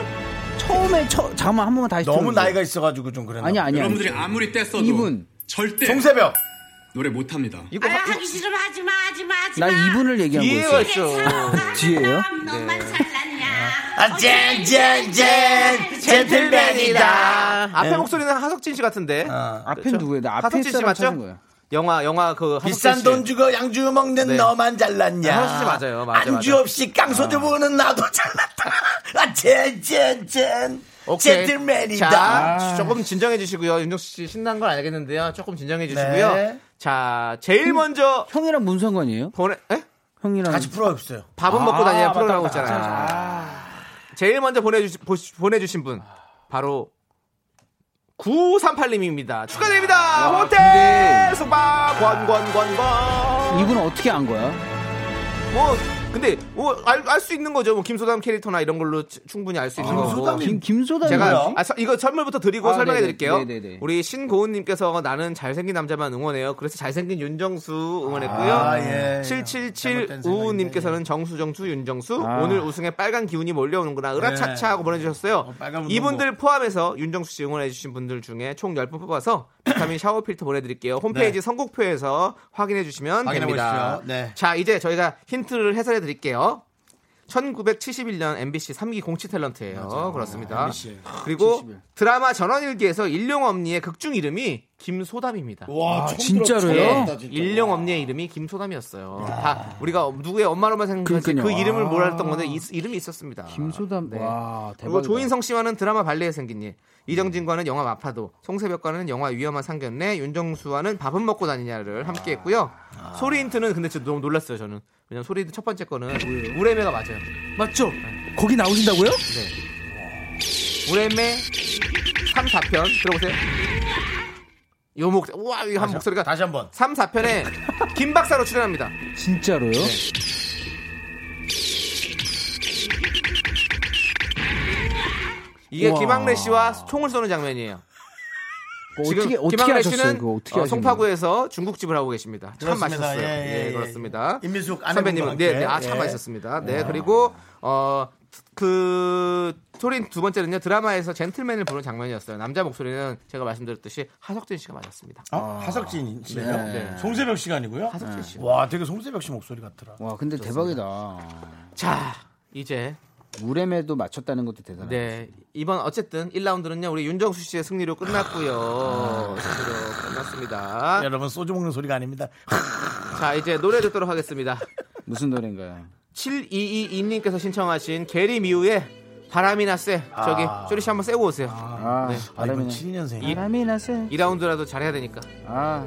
H: 처음에, 처, 잠깐만, 한 번만 다시
A: 너무. 나이가 있어 가지고 좀 그랬나?
H: 아니야, 아니야.
I: 여러분들이 아무리 떼써도
H: 이분.
I: 절대
A: 송새벽.
I: 노래 못 합니다.
B: 이거
C: 아야
B: 하-
C: 하기 싫으면 하지 마, 하지 마, 하지 마.
H: 난 이분을 얘기한
B: 뒤에가
H: 거였어.
B: 있어.
H: 뒤에요?
C: 잘났냐.
A: 아, 젠젠젠 젠틀맨이다.
B: 앞에 목소리는 하석진 씨 같은데.
A: 어.
H: 앞엔
B: 그렇죠?
H: 누구예요? 나 앞에
B: 하석진 씨 맞죠? 영화 영화 그
A: 비싼
B: 씨.
A: 돈 주고 양주 먹는
B: 네.
A: 너만 잘났냐?
B: 아, 하석진 씨 맞아요. 맞아요,
A: 안주. 없이 깡소주 부는 나도 잘났다. 아, 젠젠젠. 젠틀맨이다.
B: 자, 조금 진정해 주시고요. 윤정수 씨 신난 건 알겠는데요. 조금 진정해 주시고요.
A: 네.
B: 자, 제일 먼저
H: 형 이랑 무슨 상관이에요?
B: 보내 에?
H: 형이랑.
A: 같이 풀어봅시요
B: 밥은 먹고
H: 아,
B: 다니는
H: 맞다,
B: 프로그램
H: 맞다.
B: 있잖아요. 제일 먼저 보내주시, 보시- 보내주신 분 바로 9938님입니다. 축하드립니다. 호텔 숙박 관관관관.
H: 이분 어떻게 안 거야?
B: 뭐 근데 알수 있는 거죠. 뭐 김소담 캐릭터나 이런 걸로 치- 충분히 알 수 있는 거고.
H: 김 김소담이
B: 제가? 아, 서- 이거 선물부터 드리고
H: 아,
B: 설명해. 드릴게요.
H: 네네네.
B: 우리 신고은 님께서 나는 잘생긴 남자만 응원해요. 그래서 잘생긴 윤정수 응원했고요.
A: 아, 예.
B: 777
A: 잘못된
B: 우우 님께서는 정수 정수 윤정수
H: 아.
B: 오늘 우승에 빨간 기운이 몰려오는구나 으라차차 하고 보내 주셨어요.
A: 어, 빨간 운동복.
B: 이분들 포함해서 윤정수 씨 응원해 주신 분들 중에 총 10분 뽑아서 비타민 샤워 필터 보내 드릴게요. 홈페이지
A: 네.
B: 선곡표에서 확인해 주시면 됩니다.
A: 보십시오. 네.
B: 자 이제 저희가 힌트를 해설해 드릴게요. 1971년 MBC 3기 공치 탤런트예요. 그렇습니다.
A: MBC.
B: 그리고
H: 71.
B: 드라마 전원일기에서 일용엄니의 극중 이름이 김소담입니다.
A: 와,
H: 아, 진짜로요?
A: 진짜.
B: 일용엄니의 이름이 김소담이었어요. 다 우리가 누구의 엄마로만 생각하지 그. 이름을
H: 아.
B: 몰랐던 건데 이, 이름이 있었습니다.
H: 김소담.
B: 네.
H: 와
B: 그리고
H: 대박.
B: 조인성 씨와는 드라마 발레에 생긴 일, 이정진과는 영화 마파도, 송새벽과는 영화 위험한 상견례, 윤정수와는 밥은 먹고 다니냐를 함께 했고요. 소리 힌트는 근데 진짜 너무 놀랐어요 저는. 왜냐면 소리 힌트 첫 번째 거는 우레메가 맞아요.
H: 맞죠? 거기 나오신다고요?
B: 네. 우레메 3, 4편 들어보세요. 요 목, 우와, 이한 목소리가
A: 다시 한 번.
B: 3, 4편에 김 박사로 출연합니다.
H: 진짜로요?
B: 네. 이게
H: 우와.
B: 김학래 씨와 총을 쏘는 장면이에요. 지금
H: 어떻게 어떻게
B: 김학래? 씨는
H: 어떻게
B: 어? 송파구에서 중국집을 하고 계십니다. 참
A: 그렇습니다.
B: 맛있었어요.
A: 예, 예, 예.
B: 그렇습니다.
A: 임민숙
B: 선배님은
A: 함께.
B: 네, 네, 아, 참
A: 예.
B: 맛있었습니다. 네, 그리고 어. 그 소린 두 번째는요 드라마에서 젠틀맨을 부른 장면이었어요. 남자 목소리는 제가 말씀드렸듯이 하석진 씨가 맞았습니다.
A: 어? 하석진 씨요?
B: 네.
A: 송세벽 씨가 아니고요?
B: 하석진 씨.
A: 와, 되게 송세벽 씨 목소리 같더라.
H: 와 근데 대박이다.
B: 자 이제
H: 우렘에도 맞췄다는 것도 대단하다.
B: 네 이번 어쨌든 1라운드는요 우리 윤정수 씨의 승리로 끝났고요. 승리로 끝났습니다.
A: 여러분 소주 먹는 소리가 아닙니다.
B: 자 이제 노래 듣도록 하겠습니다.
H: 무슨 노래인가요?
B: 7222님께서 신청하신 게리 미우의 바람이나 쎄 저기 쇼리 씨 한번 쎄고 오세요.
H: 아,
B: 네.
A: 아, 이건
H: 바람이나
A: 72년생.
H: 바람이나 새.
B: 2라운드라도 잘해야 되니까.
H: 아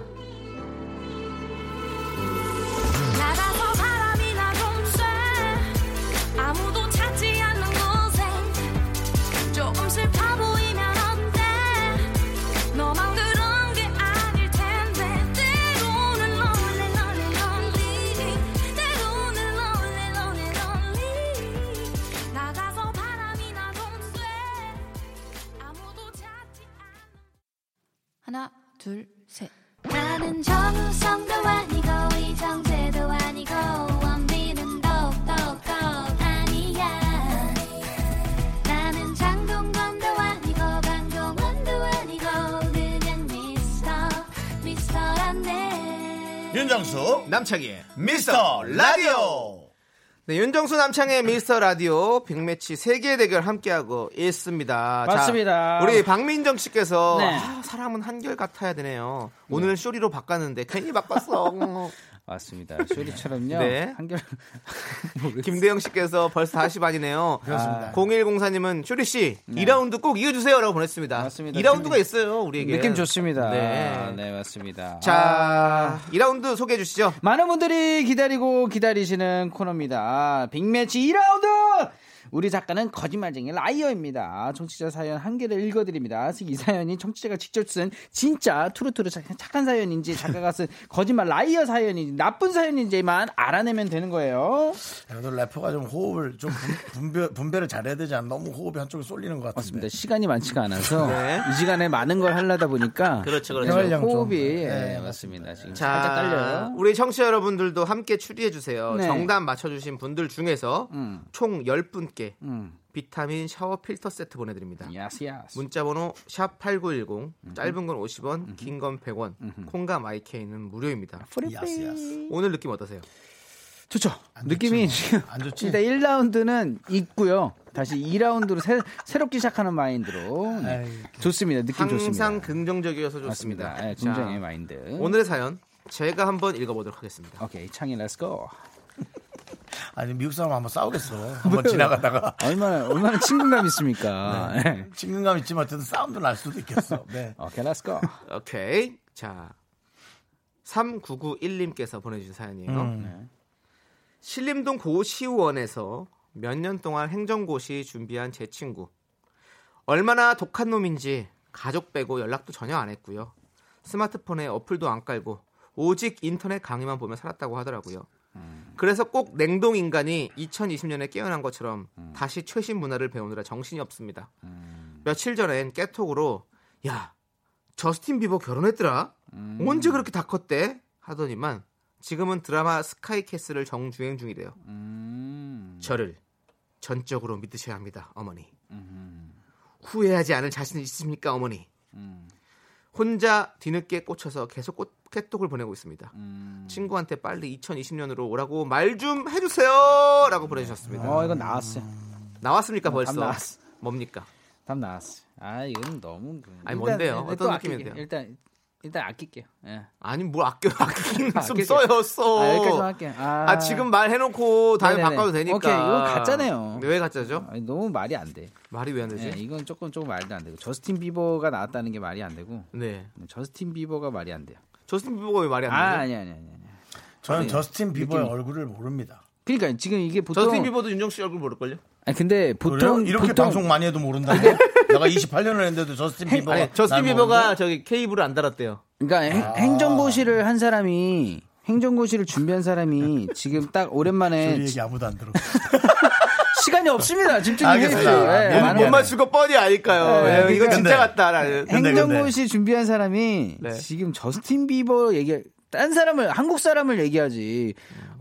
B: 남창희의
A: 미스터 라디오.
B: 네, 윤정수 남창의 미스터 라디오 빅매치 세계 대결 함께하고 있습니다. 자,
H: 맞습니다.
B: 우리 박민정 씨께서
H: 네.
B: 아, 사람은 한결 같아야 되네요. 오늘 쇼리로 바꿨는데 괜히 바꿨어.
H: 맞습니다. 쇼리처럼요.
B: 네.
H: 한결
B: 김대영 씨께서 벌써 4시 반이네요.
A: 그렇습니다.
B: 0104님은 쇼리 씨 2라운드 꼭 이겨주세요라고 보냈습니다.
H: 네. 맞습니다.
B: 2라운드가 있어요 우리에게.
H: 느낌 좋습니다.
B: 네.
H: 네, 맞습니다.
B: 자, 2라운드 소개해 주시죠.
H: 많은 분들이 기다리고 기다리시는 코너입니다. 빅매치 2라운드! 우리 작가는 거짓말쟁이 liar입니다. 청취자 사연 한 개를 읽어드립니다. 이 사연이 청취자가 직접 쓴 진짜 착- 착한 사연인지 작가가 쓴 거짓말 liar 사연인지 나쁜 사연인지만 알아내면 되는 거예요.
A: 그래도 래퍼가 좀 호흡을 좀 분, 배 분배를 잘해야 되지 않나? 너무 호흡이 한쪽에 쏠리는 것 같은데.
H: 맞습니다. 시간이 많지가 않아서
B: 네.
H: 이 시간에 많은 걸 하려다 보니까
B: 그렇죠, 그렇죠.
H: 호흡이
A: 네,
H: 예, 맞습니다. 지금
B: 자,
H: 살짝 딸려요.
B: 우리 청취자 여러분들도 함께 추리해 주세요.
H: 네.
B: 정답 맞춰주신 분들 중에서
H: 음.
B: 총 10분께
H: 음.
B: 비타민 샤워 필터 세트 보내드립니다.
H: 야스 야스.
B: 문자번호 샵 8910 짧은 건 50원 긴 건 100원 콩과 마이케이는 무료입니다.
A: 야스 야스.
B: 오늘 느낌 어떠세요?
H: 좋죠. 느낌이 지금
A: 안 좋지?
H: 일단 1라운드는 있고요. 다시 2라운드로 새, 롭게 시작하는 마인드로 네. 좋습니다. 느낌
B: 항상
H: 좋습니다.
B: 긍정적이어서 좋습니다.
H: 네,
B: 자,
H: 긍정의 마인드.
B: 오늘의 사연 제가 한번 읽어보도록 하겠습니다.
H: 오케이 창희 let's go.
A: 아니 미국 사람 한번 싸우겠어. 한번 지나가다가
H: 얼마나 얼마나 친근감 있습니까? 네.
A: 친근감 있지만 어쨌든 싸움도 날 수도 있겠어. 네.
H: 오케이 let's go.
B: 오케이. 자. 3991님께서 보내주신 사연이에요.
A: 음.
H: 네.
B: 신림동 고시원에서 몇 년 동안 행정고시 준비한 제 친구. 얼마나 독한 놈인지 가족 빼고 연락도 전혀 안 했고요. 스마트폰에 어플도 안 깔고 오직 인터넷 강의만 보며 살았다고 하더라고요. 그래서 꼭 냉동 인간이 2020년에 깨어난 것처럼 다시 최신 문화를 배우느라 정신이 없습니다. 며칠 전엔 깨톡으로 야 저스틴 비버 결혼했더라. 언제 그렇게 다 컸대? 하더니만 지금은 드라마 스카이캐슬을 정주행 중이래요. 저를 전적으로 믿으셔야 합니다, 어머니. 후회하지 않을 자신 있습니까, 어머니? 혼자 뒤늦게 꽂혀서 계속 꽃, 깨톡을 보내고 있습니다. 친구한테 빨리 2020년으로 오라고 말 좀 해주세요! 라고 보내주셨습니다.
H: 어, 이건 나왔어요.
B: 나왔습니까,
H: 답
B: 벌써?
H: 나왔어.
B: 뭡니까?
H: 답 나왔어. 아, 이건 너무. 그-
B: 아니,
H: 일단-
B: 뭔데요?
H: 일단
B: 어떤
H: 또
B: 느낌인데요?
H: 일단 일단 아낄게요. 예.
B: 아니, 뭘 아껴, 좀
H: 아낄게요.
B: 써요, 써.
H: 아, 여기까지 할게요. 아,
B: 아, 지금 말해놓고 다음에
H: 네네네.
B: 바꿔도 되니까.
H: 오케이, 이건 가짜네요.
B: 왜 가짜죠?
H: 아니, 너무 말이 안 돼.
B: 말이 왜 안 되지?
H: 예, 이건 조금 조금 말도 안 되고 저스틴 비버가 나왔다는 게 말이 안 되고
B: 네.
H: 저스틴 비버가 말이 안 돼요.
B: 저스틴 비버가 왜 말이 안
H: 아,
B: 되죠?
H: 아니 아니 아니. 아니.
A: 저는
H: 아니,
A: 저스틴 비버의
H: 느낌이-
A: 얼굴을 모릅니다.
H: 그러니까 지금 이게 보통
B: 저스틴 비버도 윤정 씨 얼굴 모를걸요?
H: 아니 근데
A: 그래요?
H: 보통
A: 이렇게
H: 보통
A: 방송 많이 해도 모른다고? 내가 28년을 했는데도 저스틴 비버가
B: 아니, 저스틴
A: 날
B: 비버가? 저기 케이블을 안 달았대요.
H: 그러니까
A: 아.
H: 행, 행정고시를 한 사람이 행정고시를 준비한 사람이 지금 딱 오랜만에
A: 얘기 아무도 안 들어.
H: 시간이 없습니다. 집중해
A: 알겠습니다.
H: 주세요.
A: 아,
H: 예,
A: 미안,
H: 많은
B: 못. 맞출 거 뻔히 아니까요.
H: 네,
B: 예, 이거 진짜 같다라는.
H: 행정고시 준비한 사람이
B: 네.
H: 지금 저스틴 비버 얘기 딴 사람을 한국 사람을 얘기하지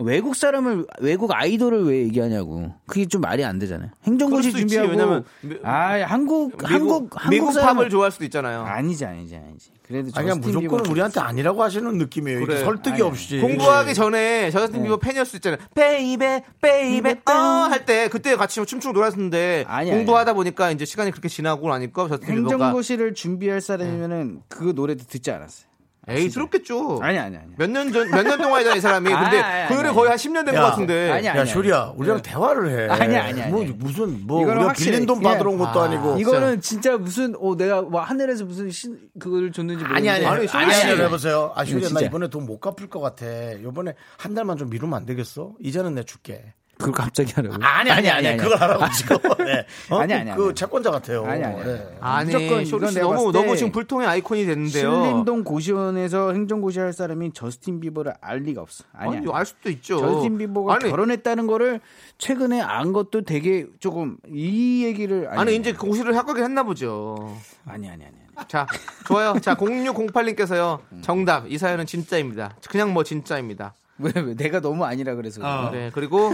H: 외국 사람을 외국 아이돌을 왜 얘기하냐고 그게 좀 말이 안 되잖아요. 행정고시. 준비하고
B: 왜냐면 미-
H: 아 한국
B: 미국,
H: 한국 한국
B: 미국
H: 사람을
B: 팝을 좋아할 수도 있잖아요.
H: 아니지 아니지 아니지. 그래도
A: 아니, 그냥
H: 저스틴
A: 무조건
H: 비버
A: 우리한테 아니라고 하시는 느낌이에요.
B: 그래.
A: 설득이
H: 아니,
A: 없이.
B: 공부하기 전에 저스틴 비버 팬이었을 수 있잖아요. baby, baby, 어, 할 때 그때 같이 춤추고 놀았는데
H: 아니,
B: 공부하다 보니까 이제 시간이 그렇게 지나고 나니까 저스틴 비버가
H: 행정고시를 준비할 사람이면은 그 노래도 듣지 않았어요.
B: 에이 들었겠죠.
H: 아니 아니 아니.
B: 몇 년 전, 몇 년 동안이잖아, 이 사람이. 근데
H: 아니, 아니,
B: 그 노래. 거의 한 10년 된것
A: 야.
B: 같은데.
H: 아니, 아니.
A: 야, 쇼리야, 우리랑 대화를 해.
H: 아니, 아니, 아니.
A: 뭐, 무슨, 뭐, 우리가
H: 확실히-
A: 빌린 돈
H: 예.
A: 받으러 온 것도
B: 아,
A: 아니고.
H: 이거는 진짜 무슨 어 내가 뭐 하늘에서 무슨 신 그걸 줬는지 모르겠는데
A: 아니, 아니, 아니,
B: 아니,
A: 아니, 해보세요. 아, 쇼리야, 나
H: 진짜.
A: 이번에 돈 못 갚을 것 같아. 이번에 한 달만 좀 미루면 안 되겠어? 이제는 내 줄게.
H: 그걸 갑자기 하라고.
A: 아니, 아니, 아니,
H: 아니,
A: 그걸 하라고 지금. 네. 어?
H: 아니, 아니,
A: 그
H: 아니.
A: 채권자 같아요.
H: 아니, 아니, 아니.
A: 네.
B: 아니,
H: 무조건
B: 쇼리 씨 너무, 너무 지금 불통의 아이콘이 됐는데요.
H: 신림동 고시원에서 행정고시 할 사람이 저스틴 비버를 알 리가 없어. 아니,
B: 아니,
H: 아니.
B: 알 수도 있죠.
H: 저스틴 비버가
B: 아니,
H: 결혼했다는 거를 최근에 안 것도 되게 조금 이 얘기를 아니,
B: 아니, 이제 고시를 합격을 했나 보죠.
H: 아니 아니 아니. 아니.
B: 자, 좋아요. 자, 0608님께서요. 정답. 이 사연은 진짜입니다. 그냥 뭐 진짜입니다.
H: 왜, 왜 내가 너무 아니라 그래서 그런가?
B: 네, 그리고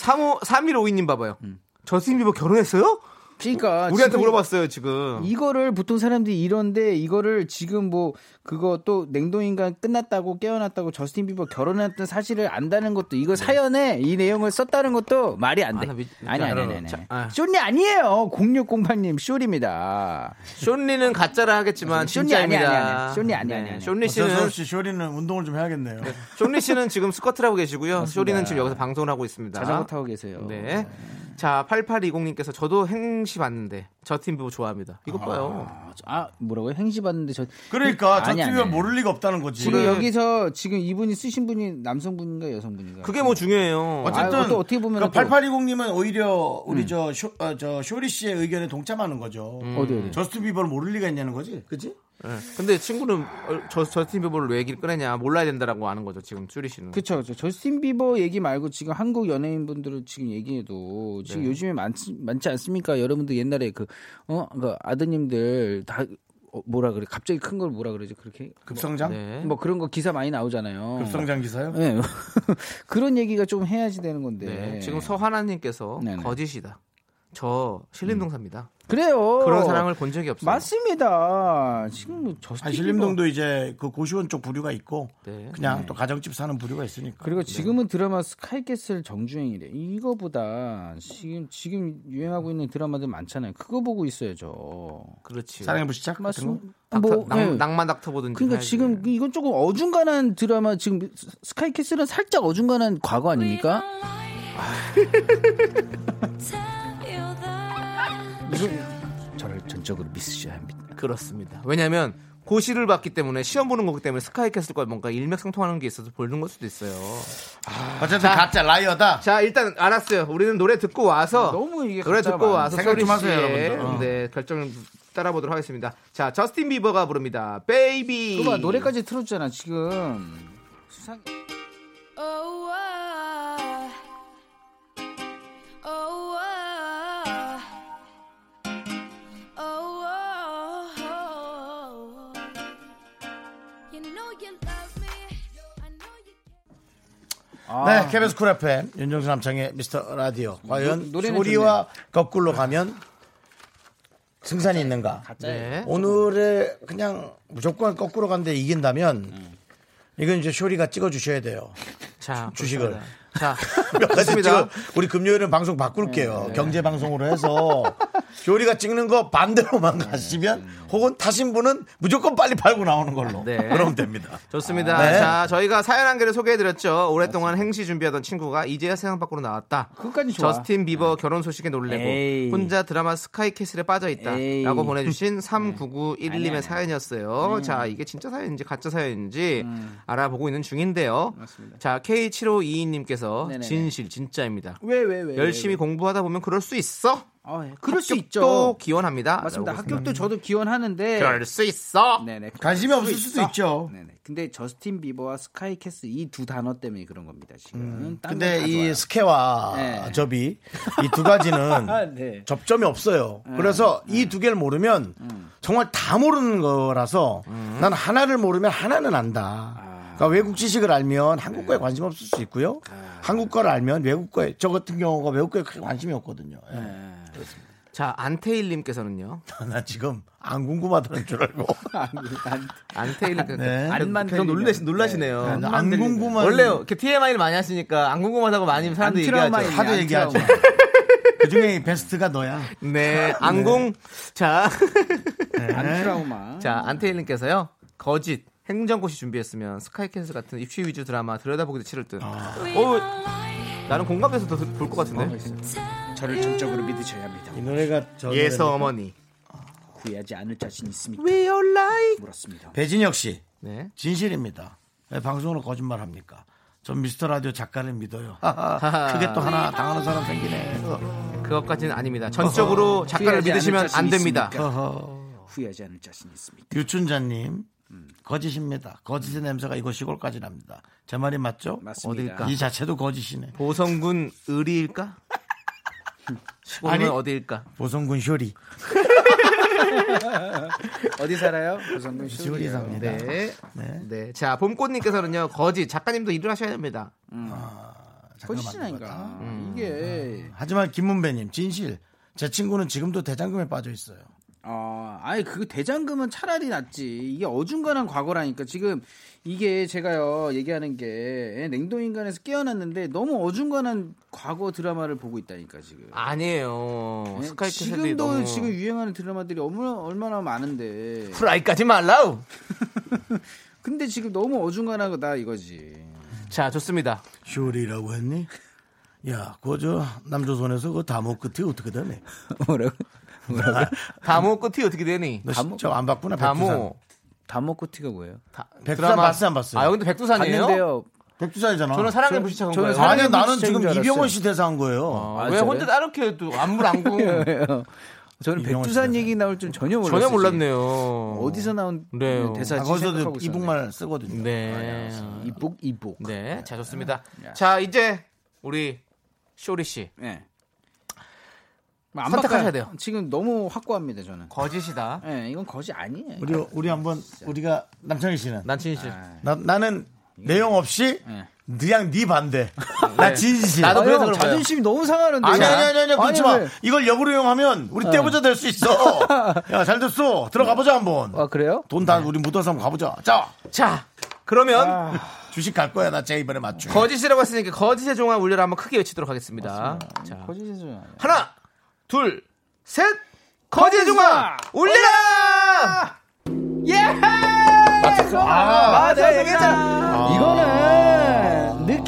B: 35, 3152님 봐봐요. 저스틴 비버 결혼했어요?
H: 그러니까
B: 우리한테 물어봤어요, 지금.
H: 이거를 보통 사람들이 이런데 이거를 지금 뭐 그거 또 냉동인간 끝났다고 깨어났다고 저스틴 비버 결혼했던 사실을 안다는 것도 이거 사연에 이 내용을 썼다는 것도 말이 안 돼.
B: 아, 나 미-
H: 아니 아니 아니 아. 쇼니 아니에요. 0608님 쇼리입니다.
B: 쇼니는 가짜라 하겠지만
H: 쇼니
B: 진짜입니다.
H: 아니야, 아니야, 아니야. 쇼니 아니야, 아니야, 아니야.
B: 쇼니
A: 어쩔 수
B: 씨는
A: 없이 쇼리는 운동을 좀 해야겠네요.
B: 쇼니 씨는 지금 스쿼트를 하고 계시고요. 쇼리는 지금 여기서 방송을 하고 있습니다.
H: 자전거 타고 계세요.
B: 네. 자, 8820님께서 저도 행시 봤는데 저팀 비버 좋아합니다. 이것 봐요.
H: 아 뭐라고요? 행시 봤는데 저
A: 그러니까
H: 아니,
A: 저팀이면
H: 아니.
A: 모를 리가 없다는 거지.
H: 지금 여기서 지금 이분이 쓰신 분이 남성분인가 여성분인가?
B: 그게 뭐 중요해요.
A: 어쨌든
H: 아, 또 어떻게 보면은
A: 그
H: 또-
A: 8820님은 오히려 우리 저, 쇼, 어, 저 쇼리 씨의 의견에 동참하는 거죠.
H: 어디 어디?
A: 저스틴 비버를 모를 리가 있냐는 거지, 그지?
B: 네. 근데 친구는 어, 저 저스틴 비버를 왜 얘기를 꺼내냐 몰라야 된다라고 하는 거죠. 지금 쇼리 씨는.
H: 그쵸, 그쵸. 저스틴 비버 얘기 말고 지금 한국 연예인분들을 지금 얘기해도 지금
B: 네.
H: 요즘에 많지, 많지 않습니까? 여러분들 옛날에 그, 어, 그 아드님들 다, 어, 뭐라 그래. 갑자기 큰 걸 뭐라 그러지? 그렇게.
A: 급성장?
B: 네.
H: 뭐 그런 거 기사 많이 나오잖아요.
A: 급성장 기사요?
H: 네. 그런 얘기가 좀 해야지 되는 건데.
B: 네. 지금 서하나님께서. 거짓이다. 저 신림동사입니다.
H: 그래요.
B: 그런 사람을 본 적이 없어요.
H: 맞습니다. 지금 뭐 저스틴
A: 아. 신림동도 이제 그 고시원 쪽 부류가 있고
B: 네.
A: 그냥 또 가정집 사는 부류가 있으니까.
H: 그리고 지금은 드라마 스카이캐슬 정주행이래. 이거보다 지금 지금 유행하고 있는 드라마들 많잖아요. 그거 보고 있어야죠.
B: 그렇지.
A: 사랑의 불시착 같은 거?
H: 맞습니다.
B: 닥터,
H: 뭐,
B: 낭,
H: 네.
B: 낭만 닥터 보든지.
H: 그러니까
B: 해야지.
H: 지금 이건 조금 어중간한 드라마 지금 스카이캐슬은 살짝 어중간한 과거 아닙니까? 이건 저를 전적으로 믿으셔야 합니다.
B: 그렇습니다. 왜냐하면 고시를 봤기 때문에 시험 보는 거기 때문에 스카이캐슬과 뭔가 일맥상통하는 게 있어서 보는 걸 수도 있어요.
A: 어쨌든
B: 자.
A: 가짜 liar다.
B: 자 일단 알았어요. 우리는 노래 듣고 와서
H: 너무 이게
B: 노래 듣고
H: 많아.
B: 와서
A: 생각 좀 하세요, 여러분들. 어.
B: 네, 결정을 따라보도록 하겠습니다. 자 저스틴 비버가 부릅니다. Baby.
H: 그봐 노래까지 틀어주잖아 지금. 수상.
C: Oh, ah.
H: 아,
A: 네, KBS 쿨 FM 윤정수 남창의 미스터 라디오. 과연
H: 노-
A: 소리와 거꾸로 가면 승산이 있는가?
B: 네.
A: 오늘의 그냥 무조건 거꾸로 간데 이긴다면 이건 이제 쇼리가 찍어 주셔야 돼요.
B: 자
A: 주식을.
B: 그렇습니다. 자
A: 몇 가지. 찍어 우리 금요일은 방송 바꿀게요. 경제 방송으로 해서 쇼리가 찍는 거 반대로만 가시면 혹은 타신 분은 무조건 빨리 팔고 나오는 걸로.
B: 네.
A: 그러면 됩니다.
B: 좋습니다.
A: 네.
B: 자, 저희가 사연 한 개를 소개해드렸죠. 오랫동안 행시 준비하던 친구가 이제야 세상 밖으로 나왔다.
H: 그것까지 좋아.
B: 저스틴 비버 결혼 소식에 놀래고
H: 에이.
B: 혼자 드라마 스카이캐슬에 빠져있다.
H: 에이.
B: 라고 보내주신 3991님의 사연이었어요.
H: 음.
B: 자, 이게 진짜 사연인지 가짜 사연인지 알아보고 있는 중인데요. 자, K7522님께서
H: 네네네.
B: 진실, 진짜입니다.
H: 왜 왜 왜?
B: 열심히 공부하다 보면 그럴 수 있어.
H: 아, 예. 그럴 수
B: 합격도
H: 있죠.
B: 기원합니다.
H: 맞습니다. 합격도 저도 기원하는데.
B: 그럴 수 있어.
H: 네네.
A: 관심이 없을
H: 수
A: 수도
H: 있어.
A: 있죠.
H: 네네. 근데 저스틴 비버와 스카이캐스 이 두 단어 때문에 그런 겁니다. 지금. 딴
A: 근데 이
H: 좋아요.
A: 스케와
H: 네.
A: 접이 이 두 가지는
H: 아, 네.
A: 접점이 없어요. 그래서 이두 개를 모르면 정말 다 모르는 거라서 난 하나를 모르면 하나는 안다. 그러니까 외국 지식을 알면 한국 거에 관심 없을 수 있고요. 한국 거를 알면 외국 거에 저 같은 경우가 외국 거에 크게 관심이 없거든요. 예.
B: 자, 안테일님께서는요.
A: 나 지금 안 궁금하다는 줄 알고
B: 안테일님
A: 네.
H: 안만
B: 좀 놀라시,
H: 들리면.
B: 놀라시네요.
A: 안, 안 궁금한
B: 원래 이렇게 TMI를 많이 하시니까 안 궁금하다고 많이 사람들이
H: 안트라우마
B: 얘기하죠.
A: 하도 얘기하죠. 그 중에 베스트가 너야.
B: 네, 안궁. 자,
H: 안트라우마.
B: 자, 안테일님께서요. 거짓. 행정고시 준비했으면 스카이캐슬 같은 입시 위주 드라마 들여다보기도 치를 듯. 어, 나는 공감돼서 더 볼 것 같은데.
H: 저를 정적으로 믿으셔야 합니다.
A: 이 노래가 저
B: 예서? 어머니.
H: 후회하지 않을 자신 있습니까?
B: We are like.
H: 물었습니다.
A: 배진혁 씨
B: 네.
A: 진실입니다. 왜 방송으로 거짓말 합니까? 전 미스터 라디오 작가를 믿어요. 그게 또 하나 당하는 사람 생기네.
B: 그것까지는 아닙니다. 전적으로 작가를 믿으시면 안 됩니다.
H: 후회하지 않을 자신 있습니까?
A: 유춘자님 거짓입니다. 거짓의 냄새가 이곳 시골까지 납니다. 제 말이 맞죠?
H: 맞습니다.
B: 어딜까?
A: 이 자체도 거짓이네.
B: 보성군 의리일까? 시골은
A: 아니.
B: 어디일까?
A: 보성군 쇼리.
H: 어디 살아요? 고성군
A: 쇼리 삽니다.
B: 네.
A: 네.
B: 네. 자, 봄꽃님께서는요, 거짓. 작가님도 일을 하셔야 됩니다.
H: 거짓이니까
B: 음.
H: 이게
A: 하지만 김문배님 진실. 제 친구는 지금도 대장금에 빠져 있어요.
H: 아, 아니 그 대장금은 차라리 낫지. 이게 어중간한 과거라니까 지금 이게 제가요 얘기하는 게 냉동인간에서 깨어났는데 너무 어중간한 과거 드라마를 보고 있다니까 지금.
B: 아니에요.
H: 네,
B: 스카이캐슬이
H: 지금도
B: 너무
H: 지금 유행하는 드라마들이 얼마나 얼마나 많은데.
B: 프라이까지 말라우.
H: 근데 지금 너무 어중간한 거다 이거지.
B: 자, 좋습니다.
A: 쇼리라고 했니? 야, 그저 남조선에서 그 다모 끝이 어떻게 되네?
H: 뭐라고?
B: 다모 끝이 어떻게 되니?
A: 너 진짜 안 봤구나. 백두산.
B: 다모.
H: 다모코 티가 뭐예요?
B: 다-
A: 백두산 봤어요, 안 봤어요?
B: 아, 여기도 백두산이에요?
H: 봤는데요.
A: 백두산이잖아.
B: 저는 사랑의
H: 저-
B: 불시착한
H: 저는
B: 거예요.
A: 아니야, 나는 지금. 이병헌 씨 대사 한 거예요.
B: 아,
H: 아,
B: 왜? 혼자 따르게 또 안물 안궁
H: 저는
A: 이병헌
H: 백두산
A: 씨
H: 얘기 나올 줄 전혀 몰랐어요.
B: 전혀 몰랐네요.
H: 어디서 나온
B: 네.
H: 대사
A: 아, 거기서도 이북말 쓰거든요.
B: 네.
H: 이북 이북.
B: 네, 자 좋습니다.
H: 야.
B: 자 이제 우리 쇼리 씨
H: 네. 안
B: 선택하셔야
H: 바꿔요.
B: 돼요.
H: 지금 너무 확고합니다 저는.
B: 거짓이다.
H: 예, 이건 거짓 아니에요.
A: 우리 우리 한번 우리가 남창희 씨는
B: 난친 씨.
A: 나, 나는 내용 없이
H: 네.
A: 그냥 네 반대. 나 진실.
B: 나도
H: 아,
B: 그래서
H: 형,
B: 그런 거예요.
H: 자존심이 너무 상하는데.
A: 아니 아니 아니 아니 그렇지 마.
H: 왜?
A: 이걸 역으로 이용하면 우리 떼보자 될 수 있어. 야 잘 됐어. 들어가 보자 한번.
H: 아 그래요?
A: 돈 다 우리 묻어서 한번 가보자. 자
B: 자 그러면
H: 아.
A: 주식 갈 거야 나 제 이번에 맞춤.
B: 거짓이라고 했으니까 거짓의 종아 울려라 한번 크게 외치도록 하겠습니다. 자
H: 거짓이죠.
B: 하나 둘 셋. 종아 울려라.
H: 예!
A: 아,
H: 아, 내가 얘기했잖아. 이거는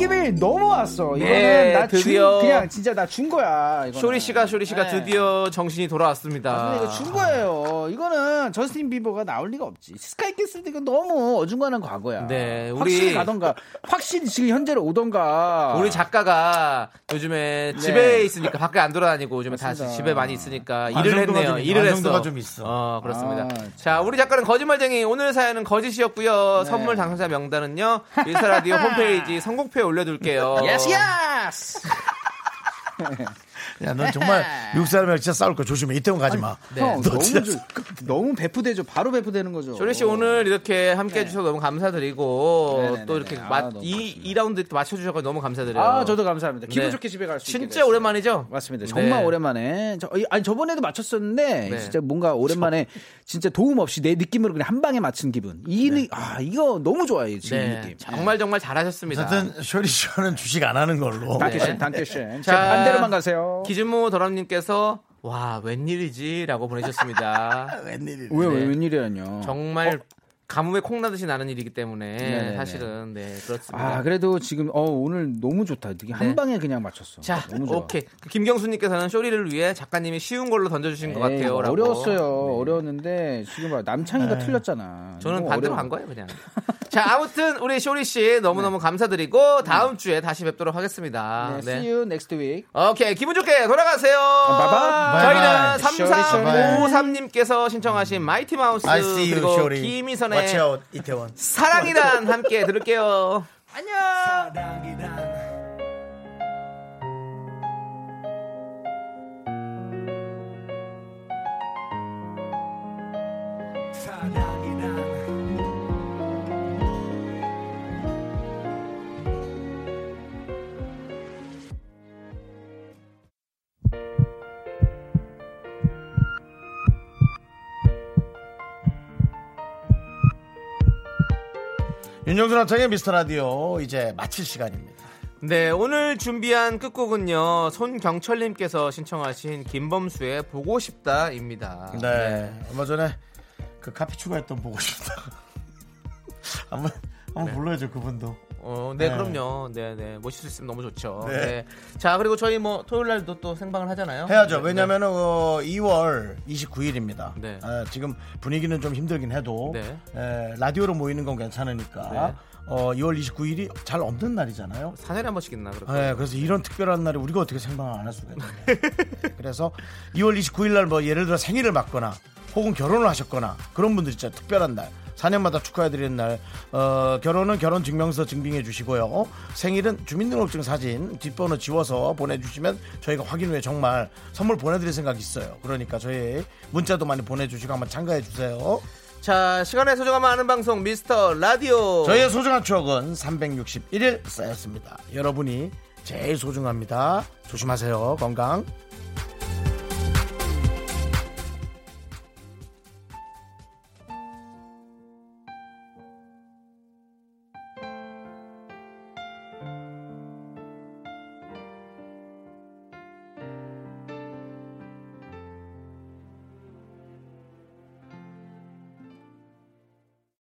H: 느낌 느낌이 너무 왔어. 이거는
B: 네,
H: 나
B: 드디어
H: 준, 그냥 진짜 나 준 거야. 이거는.
B: 쇼리 씨가 쇼리 씨가
H: 네.
B: 드디어 정신이 돌아왔습니다.
H: 아, 근데 이거 준 거예요. 이거는 저스틴 비버가 나올 리가 없지. 스카이 캐슬도 이거 너무 어중간한 과거야.
B: 네, 우리-
H: 확실히 가던가, 확실히 지금 현재로 오던가.
B: 우리 작가가 요즘에 집에 있으니까 밖에 안 돌아다니고 요즘에 다시
H: 네. 맞습니다.
B: 집에 많이 있으니까 일을 했네요.
A: 좀-
B: 일을 했어.
A: 좀 있어.
B: 어, 그렇습니다.
H: 아,
B: 자, 우리 작가는 거짓말쟁이 오늘 사연은 거짓이었고요. 선물 당첨자 명단은요. 미스터 라디오 홈페이지 선곡표에 올려둘게요.
H: 예스, 예스!
A: 야, 넌 정말 미국 사람이랑 진짜 싸울 거 조심해. 이태원 가지 마.
H: 형,
A: 너
H: 너무,
A: 진짜
H: 좀- 너무 배푸되죠. 바로 배푸되는 거죠.
B: 쇼리 씨 오늘 이렇게 함께 해주셔서 너무 감사드리고
H: 네네네네.
B: 또 이렇게
H: 아,
B: 마-
H: 너무
B: 이, 이 라운드 맞춰주셔서 너무 감사드려요.
H: 아, 저도 감사합니다. 기분
B: 네.
H: 좋게 집에 갈 수 있게
B: 진짜
H: 됐어요.
B: 오랜만이죠?
H: 맞습니다.
B: 네.
H: 정말 오랜만에. 저, 아니, 저번에도 맞췄었는데,
B: 네.
H: 진짜 뭔가 오랜만에, 진짜 도움 없이 내 느낌으로 그냥 한 방에 맞춘 기분. 이, 느- 아, 이거 너무 좋아요, 지금 이
B: 네,
H: 느낌.
B: 정말 정말 잘하셨습니다.
A: 어쨌든 쇼리 씨는 주식 안 하는 걸로.
H: 단케션, 단케션.
B: 자,
H: 자, 반대로만 가세요.
B: 기준모 더럽님께서 와 웬일이지라고 보내셨습니다.
A: 웬일이래.
H: 왜, 왜, 웬일이라뇨.
B: 정말 가뭄에 콩 나듯이 나는 일이기 때문에
H: 네네네.
B: 사실은 네 그렇습니다.
H: 아, 그래도 지금, 어, 오늘 너무 좋다. 되게 한
B: 네.
H: 방에 그냥 맞췄어.
B: 자,
H: 너무 좋아.
B: 오케이. 그 김경수님께서는 쇼리를 위해 작가님이 쉬운 걸로 던져주신 것
H: 에이,
B: 같아요. 라고.
H: 어려웠어요. 어려웠는데, 지금 봐. 남창이가 틀렸잖아.
B: 저는
H: 너무
B: 반대로
H: 어려워.
B: 간 거예요, 그냥. 자, 아무튼 우리 쇼리 씨 너무 너무 감사드리고 다음 주에 다시 뵙도록 하겠습니다.
H: 네, see you next week.
B: 오케이, 기분 좋게 돌아가세요.
H: 바이바이.
B: 저희는
A: 바이바이.
B: 3353님께서 신청하신 마이티 마우스 그리고
A: 쇼리.
B: 김희선의
A: Watch out, 이태원.
B: 사랑이란 함께 들을게요.
A: 윤정수 남창의 미스터 라디오 이제 마칠 시간입니다.
B: 네, 오늘 준비한 끝곡은요. 손경철님께서 신청하신 김범수의 보고 싶다입니다.
A: 네. 얼마 전에 그 카피 추가했던 보고 싶다. 한번 한번 불러야죠 그분도.
B: 어, 네,
A: 네.
B: 그럼요. 네, 네. 모실 수 있으면 너무 좋죠.
A: 네.
B: 네. 자, 그리고 저희 뭐 토요일 날도 또 생방을 하잖아요.
A: 해야죠.
B: 네,
A: 왜냐면은 어, 2월 29일입니다.
B: 네.
A: 지금 분위기는 좀 힘들긴 해도
B: 네.
A: 에, 라디오로 모이는 건 괜찮으니까
B: 네.
A: 어, 2월 29일이 잘 없는 날이잖아요.
B: 네. 사내를 한 번씩 있나 그렇게.
A: 네, 그래서 이런 특별한 날에 우리가 어떻게 생방을 안 할 수가 있나요? 그래서 2월 29일 날 뭐 예를 들어 생일을 맞거나 혹은 결혼을 하셨거나 그런 분들 있죠. 특별한 날. 4년마다 축하해드리는 날. 어, 결혼은 결혼 증명서 증빙해 주시고요. 생일은 주민등록증 사진 뒷번호 지워서 보내주시면 저희가 확인 후에 정말 선물 보내드릴 생각이 있어요. 그러니까 저희 문자도 많이 보내주시고 한번 참가해 주세요.
B: 자, 시간의 소중함을 아는 방송 미스터 라디오.
A: 저희의 소중한 추억은 361일 쌓였습니다. 여러분이 제일 소중합니다. 조심하세요. 건강.